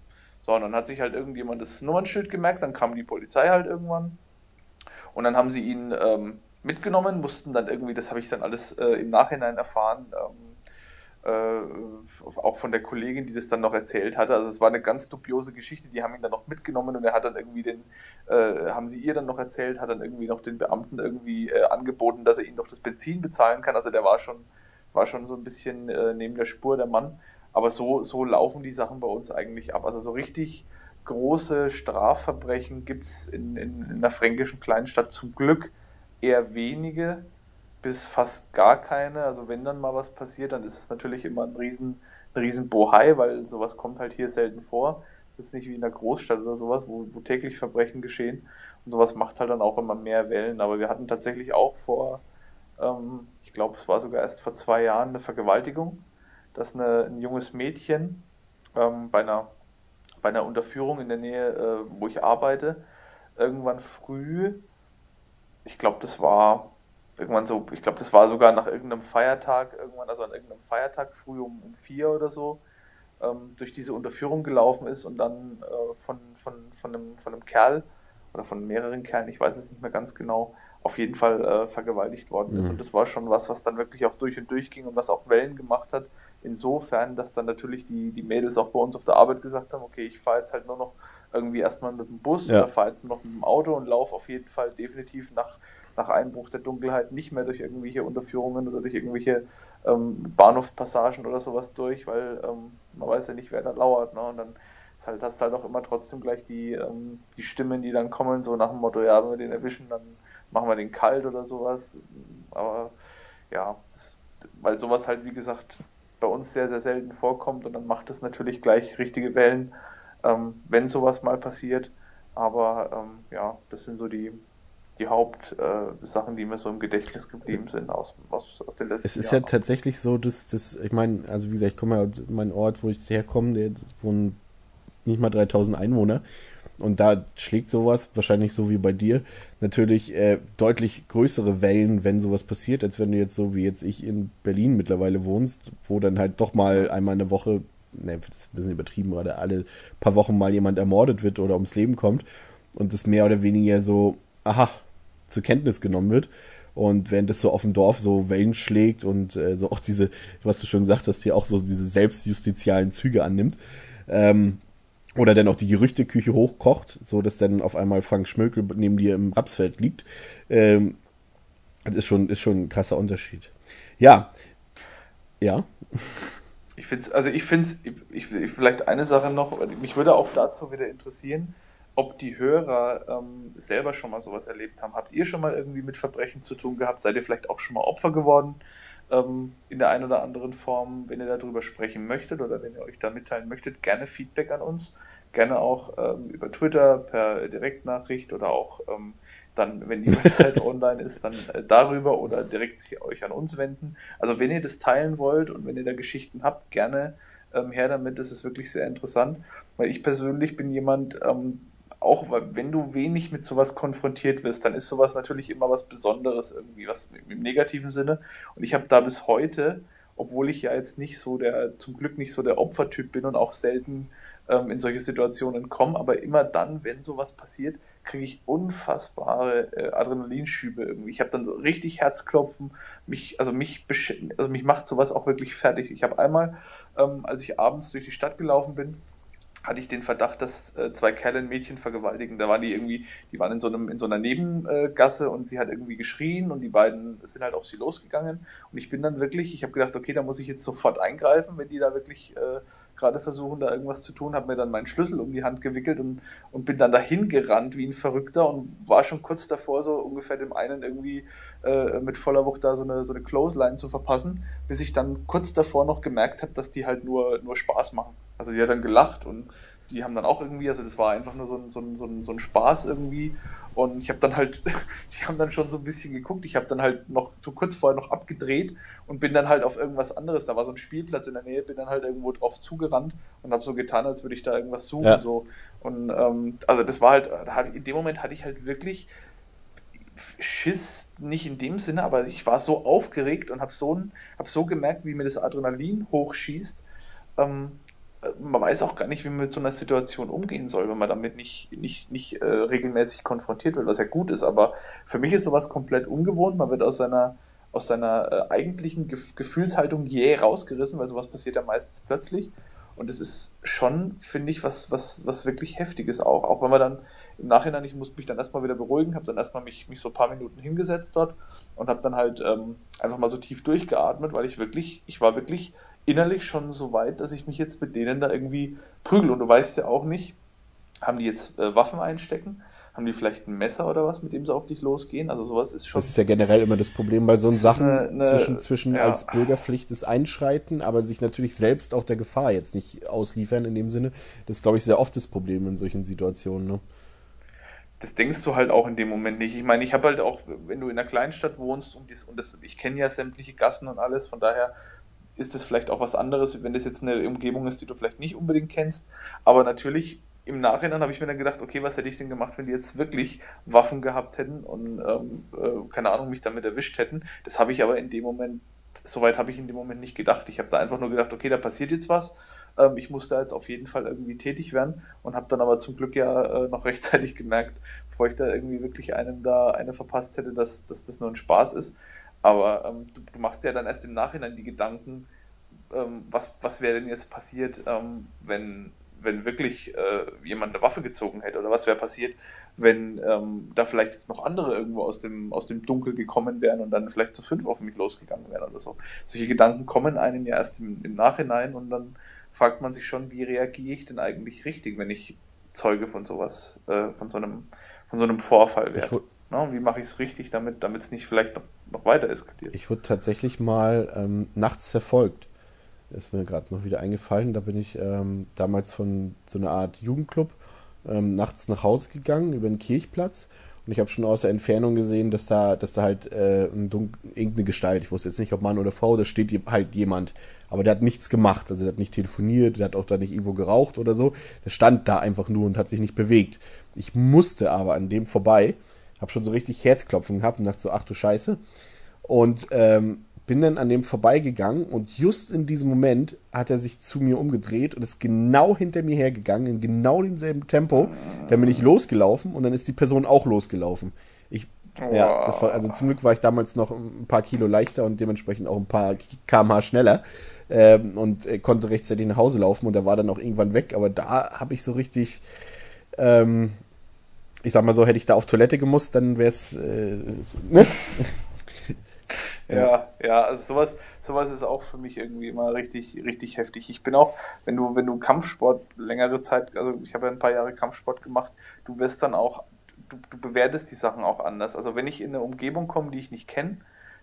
So, und dann hat sich halt irgendjemand das Nummernschild gemerkt, dann kam die Polizei halt irgendwann und dann haben sie ihn ähm, mitgenommen, mussten dann irgendwie, das habe ich dann alles äh, im Nachhinein erfahren, ähm, äh, auch von der Kollegin, die das dann noch erzählt hatte. Also es war eine ganz dubiose Geschichte, die haben ihn dann noch mitgenommen und er hat dann irgendwie den, äh, haben sie ihr dann noch erzählt, hat dann irgendwie noch den Beamten irgendwie äh, angeboten, dass er ihnen doch das Benzin bezahlen kann. Also der war schon, war schon so ein bisschen äh, neben der Spur der Mann. Aber so, so laufen die Sachen bei uns eigentlich ab. Also so richtig große Strafverbrechen gibt es in, in, in einer fränkischen Kleinstadt zum Glück eher wenige bis fast gar keine. Also wenn dann mal was passiert, dann ist es natürlich immer ein riesen, ein riesen Bohai, weil sowas kommt halt hier selten vor. Das ist nicht wie in der Großstadt oder sowas, wo, wo täglich Verbrechen geschehen. Und sowas macht halt dann auch immer mehr Wellen. Aber wir hatten tatsächlich auch vor, ähm, ich glaube, es war sogar erst vor zwei Jahren eine Vergewaltigung dass eine, ein junges Mädchen ähm, bei, einer, bei einer Unterführung in der Nähe, äh, wo ich arbeite, irgendwann früh, ich glaube, das war irgendwann so, ich glaube, das war sogar nach irgendeinem Feiertag, irgendwann, also an irgendeinem Feiertag früh um, um vier oder so, ähm, durch diese Unterführung gelaufen ist und dann äh, von, von, von, einem, von einem Kerl oder von mehreren Kerlen, ich weiß es nicht mehr ganz genau, auf jeden Fall äh, vergewaltigt worden ist. Mhm. Und das war schon was, was dann wirklich auch durch und durch ging und was auch Wellen gemacht hat, insofern, dass dann natürlich die, die Mädels auch bei uns auf der Arbeit gesagt haben, okay, ich fahre jetzt halt nur noch irgendwie erstmal mit dem Bus ja. oder fahre jetzt nur noch mit dem Auto und laufe auf jeden Fall definitiv nach, nach Einbruch der Dunkelheit nicht mehr durch irgendwelche Unterführungen oder durch irgendwelche ähm, Bahnhofspassagen oder sowas durch, weil ähm, man weiß ja nicht, wer da lauert. Ne? Und dann ist halt, hast halt auch immer trotzdem gleich die, ähm, die Stimmen, die dann kommen, so nach dem Motto, ja, wenn wir den erwischen, dann machen wir den kalt oder sowas. Aber ja, das, weil sowas halt, wie gesagt, bei uns sehr, sehr selten vorkommt und dann macht es natürlich gleich richtige Wellen, ähm, wenn sowas mal passiert. Aber ähm, ja, das sind so die, die Hauptsachen, äh, die mir so im Gedächtnis geblieben sind aus, aus, aus den letzten Jahren. Es ist Jahren. ja tatsächlich so, dass, dass ich meine, also wie gesagt, ich komme ja aus meinem Ort, wo ich herkomme, der wohnen nicht mal 3000 Einwohner. Und da schlägt sowas, wahrscheinlich so wie bei dir, natürlich äh, deutlich größere Wellen, wenn sowas passiert, als wenn du jetzt so wie jetzt ich in Berlin mittlerweile wohnst, wo dann halt doch mal einmal eine Woche, ne, das ist ein bisschen übertrieben, oder alle paar Wochen mal jemand ermordet wird oder ums Leben kommt und das mehr oder weniger so, aha, zur Kenntnis genommen wird. Und während das so auf dem Dorf so Wellen schlägt und äh, so auch diese, was du schon gesagt hast, hier auch so diese selbstjustizialen Züge annimmt, ähm, oder dann auch die Gerüchteküche hochkocht, so dass dann auf einmal Frank Schmökel neben dir im Rapsfeld liegt. Ähm, das ist schon, ist schon ein krasser Unterschied. Ja. Ja. Ich finde also ich finde es, ich, ich, vielleicht eine Sache noch, mich würde auch dazu wieder interessieren, ob die Hörer ähm, selber schon mal sowas erlebt haben. Habt ihr schon mal irgendwie mit Verbrechen zu tun gehabt? Seid ihr vielleicht auch schon mal Opfer geworden ähm, in der einen oder anderen Form? Wenn ihr darüber sprechen möchtet oder wenn ihr euch da mitteilen möchtet, gerne Feedback an uns gerne auch ähm, über Twitter per Direktnachricht oder auch ähm, dann, wenn die Website online ist, dann äh, darüber oder direkt sich euch an uns wenden. Also wenn ihr das teilen wollt und wenn ihr da Geschichten habt, gerne ähm, her damit, das ist wirklich sehr interessant, weil ich persönlich bin jemand, ähm, auch wenn du wenig mit sowas konfrontiert wirst, dann ist sowas natürlich immer was Besonderes irgendwie, was im negativen Sinne. Und ich habe da bis heute, obwohl ich ja jetzt nicht so der, zum Glück nicht so der Opfertyp bin und auch selten ähm, in solche Situationen komme, aber immer dann, wenn sowas passiert, kriege ich unfassbare äh, Adrenalinschübe irgendwie. Ich habe dann so richtig Herzklopfen, mich, also mich, also mich macht sowas auch wirklich fertig. Ich habe einmal, ähm, als ich abends durch die Stadt gelaufen bin, hatte ich den Verdacht, dass äh, zwei Kerle ein Mädchen vergewaltigen. Da waren die irgendwie, die waren in so einem in so einer Nebengasse und sie hat irgendwie geschrien und die beiden sind halt auf sie losgegangen. Und ich bin dann wirklich, ich habe gedacht, okay, da muss ich jetzt sofort eingreifen, wenn die da wirklich äh, gerade versuchen, da irgendwas zu tun, habe mir dann meinen Schlüssel um die Hand gewickelt und, und bin dann dahin gerannt wie ein Verrückter und war schon kurz davor, so ungefähr dem einen irgendwie äh, mit voller Wucht da so eine, so eine Clothesline zu verpassen, bis ich dann kurz davor noch gemerkt habe, dass die halt nur, nur Spaß machen. Also die hat dann gelacht und die haben dann auch irgendwie, also das war einfach nur so ein, so ein, so ein, so ein Spaß irgendwie. Und ich habe dann halt, die haben dann schon so ein bisschen geguckt. Ich habe dann halt noch so kurz vorher noch abgedreht und bin dann halt auf irgendwas anderes. Da war so ein Spielplatz in der Nähe, bin dann halt irgendwo drauf zugerannt und habe so getan, als würde ich da irgendwas suchen. Ja. So. Und ähm, also das war halt, in dem Moment hatte ich halt wirklich Schiss, nicht in dem Sinne, aber ich war so aufgeregt und habe so, hab so gemerkt, wie mir das Adrenalin hochschießt. Ähm, man weiß auch gar nicht, wie man mit so einer Situation umgehen soll, wenn man damit nicht, nicht, nicht äh, regelmäßig konfrontiert wird, was ja gut ist. Aber für mich ist sowas komplett ungewohnt. Man wird aus seiner, aus seiner äh, eigentlichen Gef Gefühlshaltung jäh rausgerissen, weil sowas passiert ja meistens plötzlich. Und es ist schon, finde ich, was, was, was wirklich Heftiges auch. Auch wenn man dann im Nachhinein, ich musste mich dann erstmal wieder beruhigen, habe dann erstmal mich, mich so ein paar Minuten hingesetzt dort und habe dann halt ähm, einfach mal so tief durchgeatmet, weil ich wirklich, ich war wirklich innerlich schon so weit, dass ich mich jetzt mit denen da irgendwie prügel. Und du weißt ja auch nicht, haben die jetzt äh, Waffen einstecken? Haben die vielleicht ein Messer oder was, mit dem sie auf dich losgehen? Also sowas ist schon. Das ist ja generell immer das Problem bei so Sachen eine, eine, zwischen, zwischen ja. als Bürgerpflicht des Einschreiten, aber sich natürlich selbst auch der Gefahr jetzt nicht ausliefern in dem Sinne. Das ist, glaube ich, sehr oft das Problem in solchen Situationen. Ne? Das denkst du halt auch in dem Moment nicht. Ich meine, ich habe halt auch, wenn du in einer Kleinstadt wohnst und, dies, und das, ich kenne ja sämtliche Gassen und alles, von daher ist das vielleicht auch was anderes, wenn das jetzt eine Umgebung ist, die du vielleicht nicht unbedingt kennst. Aber natürlich im Nachhinein habe ich mir dann gedacht, okay, was hätte ich denn gemacht, wenn die jetzt wirklich Waffen gehabt hätten und ähm, äh, keine Ahnung, mich damit erwischt hätten. Das habe ich aber in dem Moment, soweit habe ich in dem Moment nicht gedacht. Ich habe da einfach nur gedacht, okay, da passiert jetzt was. Ähm, ich da jetzt auf jeden Fall irgendwie tätig werden und habe dann aber zum Glück ja äh, noch rechtzeitig gemerkt, bevor ich da irgendwie wirklich einem da eine verpasst hätte, dass, dass das nur ein Spaß ist. Aber ähm, du, du, machst ja dann erst im Nachhinein die Gedanken, ähm, was, was wäre denn jetzt passiert, ähm, wenn, wenn wirklich äh, jemand eine Waffe gezogen hätte oder was wäre passiert, wenn ähm, da vielleicht jetzt noch andere irgendwo aus dem, aus dem Dunkel gekommen wären und dann vielleicht zu fünf auf mich losgegangen wären oder so. Solche Gedanken kommen einem ja erst im, im Nachhinein und dann fragt man sich schon, wie reagiere ich denn eigentlich richtig, wenn ich Zeuge von sowas, äh, von so einem, von so einem Vorfall werde. Ne? Wie mache ich es richtig, damit es nicht vielleicht noch, noch weiter eskaliert? Ich wurde tatsächlich mal ähm, nachts verfolgt. Ist mir gerade noch wieder eingefallen. Da bin ich ähm, damals von so einer Art Jugendclub ähm, nachts nach Hause gegangen über den Kirchplatz. Und ich habe schon aus der Entfernung gesehen, dass da, dass da halt äh, ein irgendeine Gestalt, ich wusste jetzt nicht, ob Mann oder Frau, da steht halt jemand. Aber der hat nichts gemacht. Also der hat nicht telefoniert, der hat auch da nicht irgendwo geraucht oder so. Der stand da einfach nur und hat sich nicht bewegt. Ich musste aber an dem vorbei habe schon so richtig Herzklopfen gehabt und dachte so, ach du Scheiße. Und ähm, bin dann an dem vorbeigegangen und just in diesem Moment hat er sich zu mir umgedreht und ist genau hinter mir hergegangen, in genau demselben Tempo. Dann bin ich losgelaufen und dann ist die Person auch losgelaufen. Ich, wow. ja, das war, also zum Glück war ich damals noch ein paar Kilo leichter und dementsprechend auch ein paar kmh schneller ähm, und äh, konnte rechtzeitig nach Hause laufen und er war dann auch irgendwann weg, aber da habe ich so richtig, ähm, ich sag mal so, hätte ich da auf Toilette gemusst, dann wäre es. Äh, ne? Ja, ja, also sowas, sowas ist auch für mich irgendwie immer richtig, richtig heftig. Ich bin auch, wenn du, wenn du Kampfsport längere Zeit, also ich habe ja ein paar Jahre Kampfsport gemacht, du wirst dann auch, du, du bewertest die Sachen auch anders. Also wenn ich in eine Umgebung komme, die ich nicht kenne,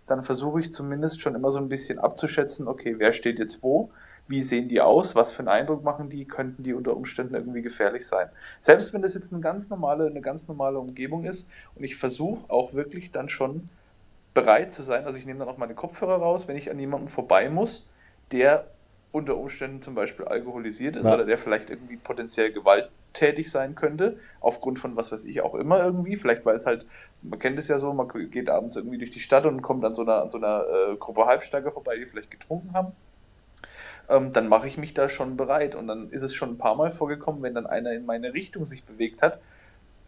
dann versuche ich zumindest schon immer so ein bisschen abzuschätzen, okay, wer steht jetzt wo, wie sehen die aus, was für einen Eindruck machen die, könnten die unter Umständen irgendwie gefährlich sein. Selbst wenn das jetzt eine ganz normale, eine ganz normale Umgebung ist und ich versuche auch wirklich dann schon bereit zu sein, also ich nehme dann auch meine Kopfhörer raus, wenn ich an jemandem vorbei muss, der unter Umständen zum Beispiel alkoholisiert ist ja. oder der vielleicht irgendwie potenziell gewalttätig sein könnte, aufgrund von was weiß ich auch immer irgendwie, vielleicht weil es halt, man kennt es ja so, man geht abends irgendwie durch die Stadt und kommt an so einer, an so einer äh, Gruppe Halbsteiger vorbei, die vielleicht getrunken haben, ähm, dann mache ich mich da schon bereit und dann ist es schon ein paar Mal vorgekommen, wenn dann einer in meine Richtung sich bewegt hat,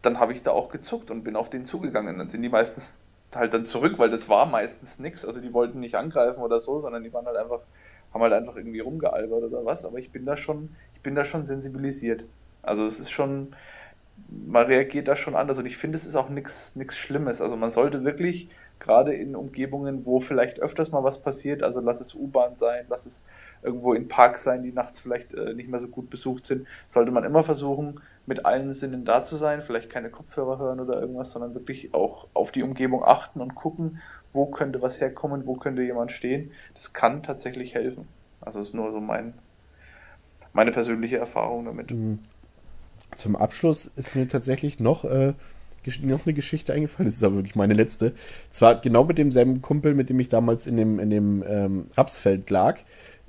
dann habe ich da auch gezuckt und bin auf den zugegangen. Dann sind die meistens halt dann zurück, weil das war meistens nichts. Also die wollten nicht angreifen oder so, sondern die waren halt einfach haben halt einfach irgendwie rumgealbert oder was, aber ich bin da schon, ich bin da schon sensibilisiert. Also es ist schon, man reagiert da schon anders und ich finde, es ist auch nichts Schlimmes. Also man sollte wirklich, gerade in Umgebungen, wo vielleicht öfters mal was passiert, also lass es U-Bahn sein, lass es irgendwo in Parks sein, die nachts vielleicht äh, nicht mehr so gut besucht sind, sollte man immer versuchen, mit allen Sinnen da zu sein, vielleicht keine Kopfhörer hören oder irgendwas, sondern wirklich auch auf die Umgebung achten und gucken, wo könnte was herkommen, wo könnte jemand stehen. Das kann tatsächlich helfen. Also ist nur so mein, meine persönliche Erfahrung damit. Mhm. Zum Abschluss ist mir tatsächlich noch, äh, noch eine Geschichte eingefallen. Das ist aber wirklich meine letzte. Zwar genau mit demselben Kumpel, mit dem ich damals in dem, in dem ähm, Rapsfeld lag,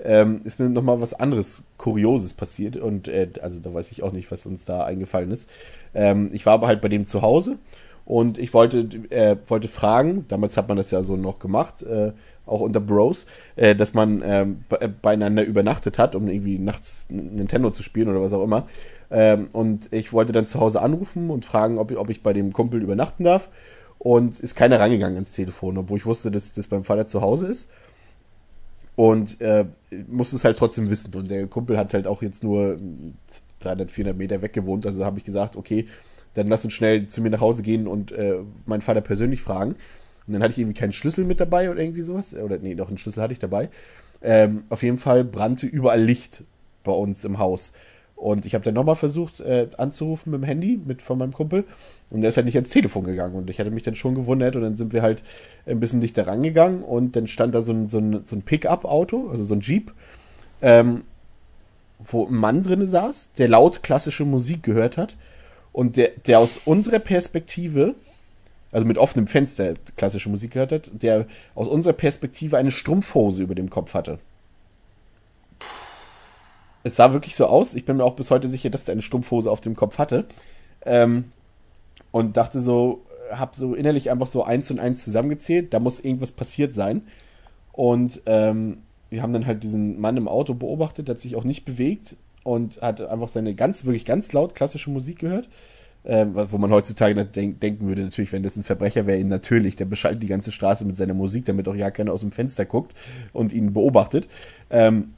ähm, ist mir nochmal was anderes Kurioses passiert. Und äh, also da weiß ich auch nicht, was uns da eingefallen ist. Ähm, ich war aber halt bei dem zu Hause und ich wollte, äh, wollte fragen, damals hat man das ja so noch gemacht, äh, auch unter Bros, äh, dass man ähm, äh, beieinander übernachtet hat, um irgendwie nachts Nintendo zu spielen oder was auch immer. Ähm, und ich wollte dann zu Hause anrufen und fragen, ob, ob ich bei dem Kumpel übernachten darf. Und ist keiner rangegangen ans Telefon, obwohl ich wusste, dass das beim Vater zu Hause ist. Und äh, musste es halt trotzdem wissen. Und der Kumpel hat halt auch jetzt nur 300, 400 Meter weg gewohnt. Also habe ich gesagt, okay, dann lass uns schnell zu mir nach Hause gehen und äh, meinen Vater persönlich fragen. Und dann hatte ich irgendwie keinen Schlüssel mit dabei oder irgendwie sowas. Oder nee, doch einen Schlüssel hatte ich dabei. Ähm, auf jeden Fall brannte überall Licht bei uns im Haus. Und ich habe dann nochmal versucht äh, anzurufen mit dem Handy mit von meinem Kumpel. Und der ist halt nicht ans Telefon gegangen. Und ich hatte mich dann schon gewundert. Und dann sind wir halt ein bisschen dichter rangegangen. Und dann stand da so ein, so ein, so ein Pickup-Auto, also so ein Jeep, ähm, wo ein Mann drin saß, der laut klassische Musik gehört hat und der, der aus unserer Perspektive, also mit offenem Fenster klassische Musik gehört hat, der aus unserer Perspektive eine Strumpfhose über dem Kopf hatte. Es sah wirklich so aus. Ich bin mir auch bis heute sicher, dass der eine Strumpfhose auf dem Kopf hatte. Ähm, und dachte so, hab so innerlich einfach so eins und eins zusammengezählt. Da muss irgendwas passiert sein. Und ähm, wir haben dann halt diesen Mann im Auto beobachtet, hat sich auch nicht bewegt und hat einfach seine ganz, wirklich ganz laut klassische Musik gehört. Äh, wo man heutzutage denk denken würde, natürlich, wenn das ein Verbrecher wäre, ihn natürlich, der beschaltet die ganze Straße mit seiner Musik, damit auch ja keiner aus dem Fenster guckt und ihn beobachtet. Ähm,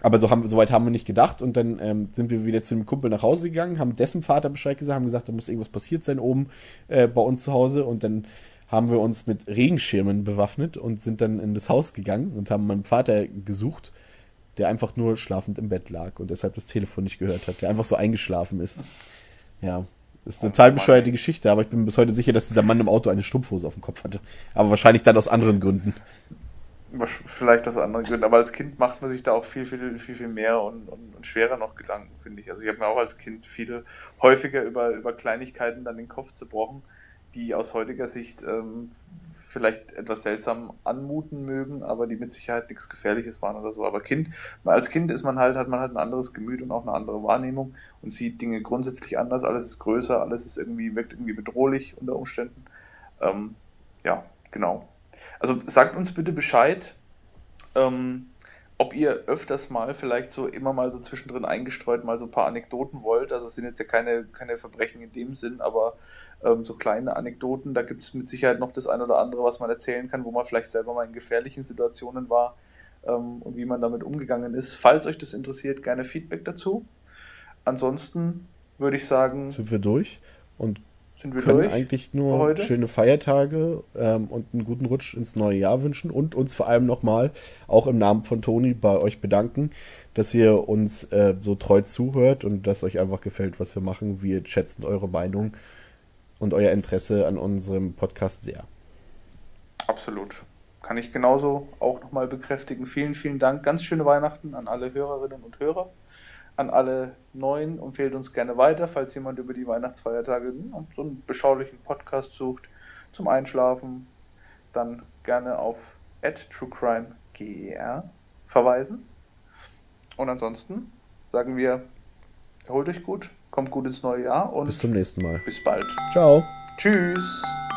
aber so, haben, so weit haben wir nicht gedacht und dann ähm, sind wir wieder zu dem Kumpel nach Hause gegangen, haben dessen Vater Bescheid gesagt, haben gesagt, da muss irgendwas passiert sein oben äh, bei uns zu Hause und dann haben wir uns mit Regenschirmen bewaffnet und sind dann in das Haus gegangen und haben meinen Vater gesucht der einfach nur schlafend im Bett lag und deshalb das Telefon nicht gehört hat, der einfach so eingeschlafen ist. Ja, das ist eine total bescheuerte Geschichte, aber ich bin bis heute sicher, dass dieser Mann im Auto eine Strumpfhose auf dem Kopf hatte. Aber wahrscheinlich dann aus anderen Gründen. Vielleicht aus anderen Gründen, aber als Kind macht man sich da auch viel, viel, viel, viel mehr und, und, und schwerer noch Gedanken, finde ich. Also ich habe mir auch als Kind viel häufiger über, über Kleinigkeiten dann den Kopf zerbrochen, die aus heutiger Sicht ähm, vielleicht etwas seltsam anmuten mögen, aber die mit Sicherheit nichts Gefährliches waren oder so. Aber Kind, als Kind ist man halt, hat man halt ein anderes Gemüt und auch eine andere Wahrnehmung und sieht Dinge grundsätzlich anders. Alles ist größer, alles ist irgendwie, wirkt irgendwie bedrohlich unter Umständen. Ähm, ja, genau. Also sagt uns bitte Bescheid, ähm, ob ihr öfters mal vielleicht so immer mal so zwischendrin eingestreut mal so ein paar Anekdoten wollt. Also es sind jetzt ja keine, keine Verbrechen in dem Sinn, aber ähm, so kleine Anekdoten. Da gibt es mit Sicherheit noch das ein oder andere, was man erzählen kann, wo man vielleicht selber mal in gefährlichen Situationen war ähm, und wie man damit umgegangen ist. Falls euch das interessiert, gerne Feedback dazu. Ansonsten würde ich sagen. Sind wir durch und sind wir können eigentlich nur schöne Feiertage ähm, und einen guten Rutsch ins neue Jahr wünschen und uns vor allem nochmal auch im Namen von Toni bei euch bedanken, dass ihr uns äh, so treu zuhört und dass euch einfach gefällt, was wir machen. Wir schätzen eure Meinung und euer Interesse an unserem Podcast sehr. Absolut. Kann ich genauso auch nochmal bekräftigen. Vielen, vielen Dank. Ganz schöne Weihnachten an alle Hörerinnen und Hörer. An alle Neuen empfehlt uns gerne weiter, falls jemand über die Weihnachtsfeiertage so einen beschaulichen Podcast sucht zum Einschlafen. Dann gerne auf truecrimeger verweisen. Und ansonsten sagen wir, erholt euch gut, kommt gut ins neue Jahr und bis zum nächsten Mal. Bis bald. Ciao. Tschüss.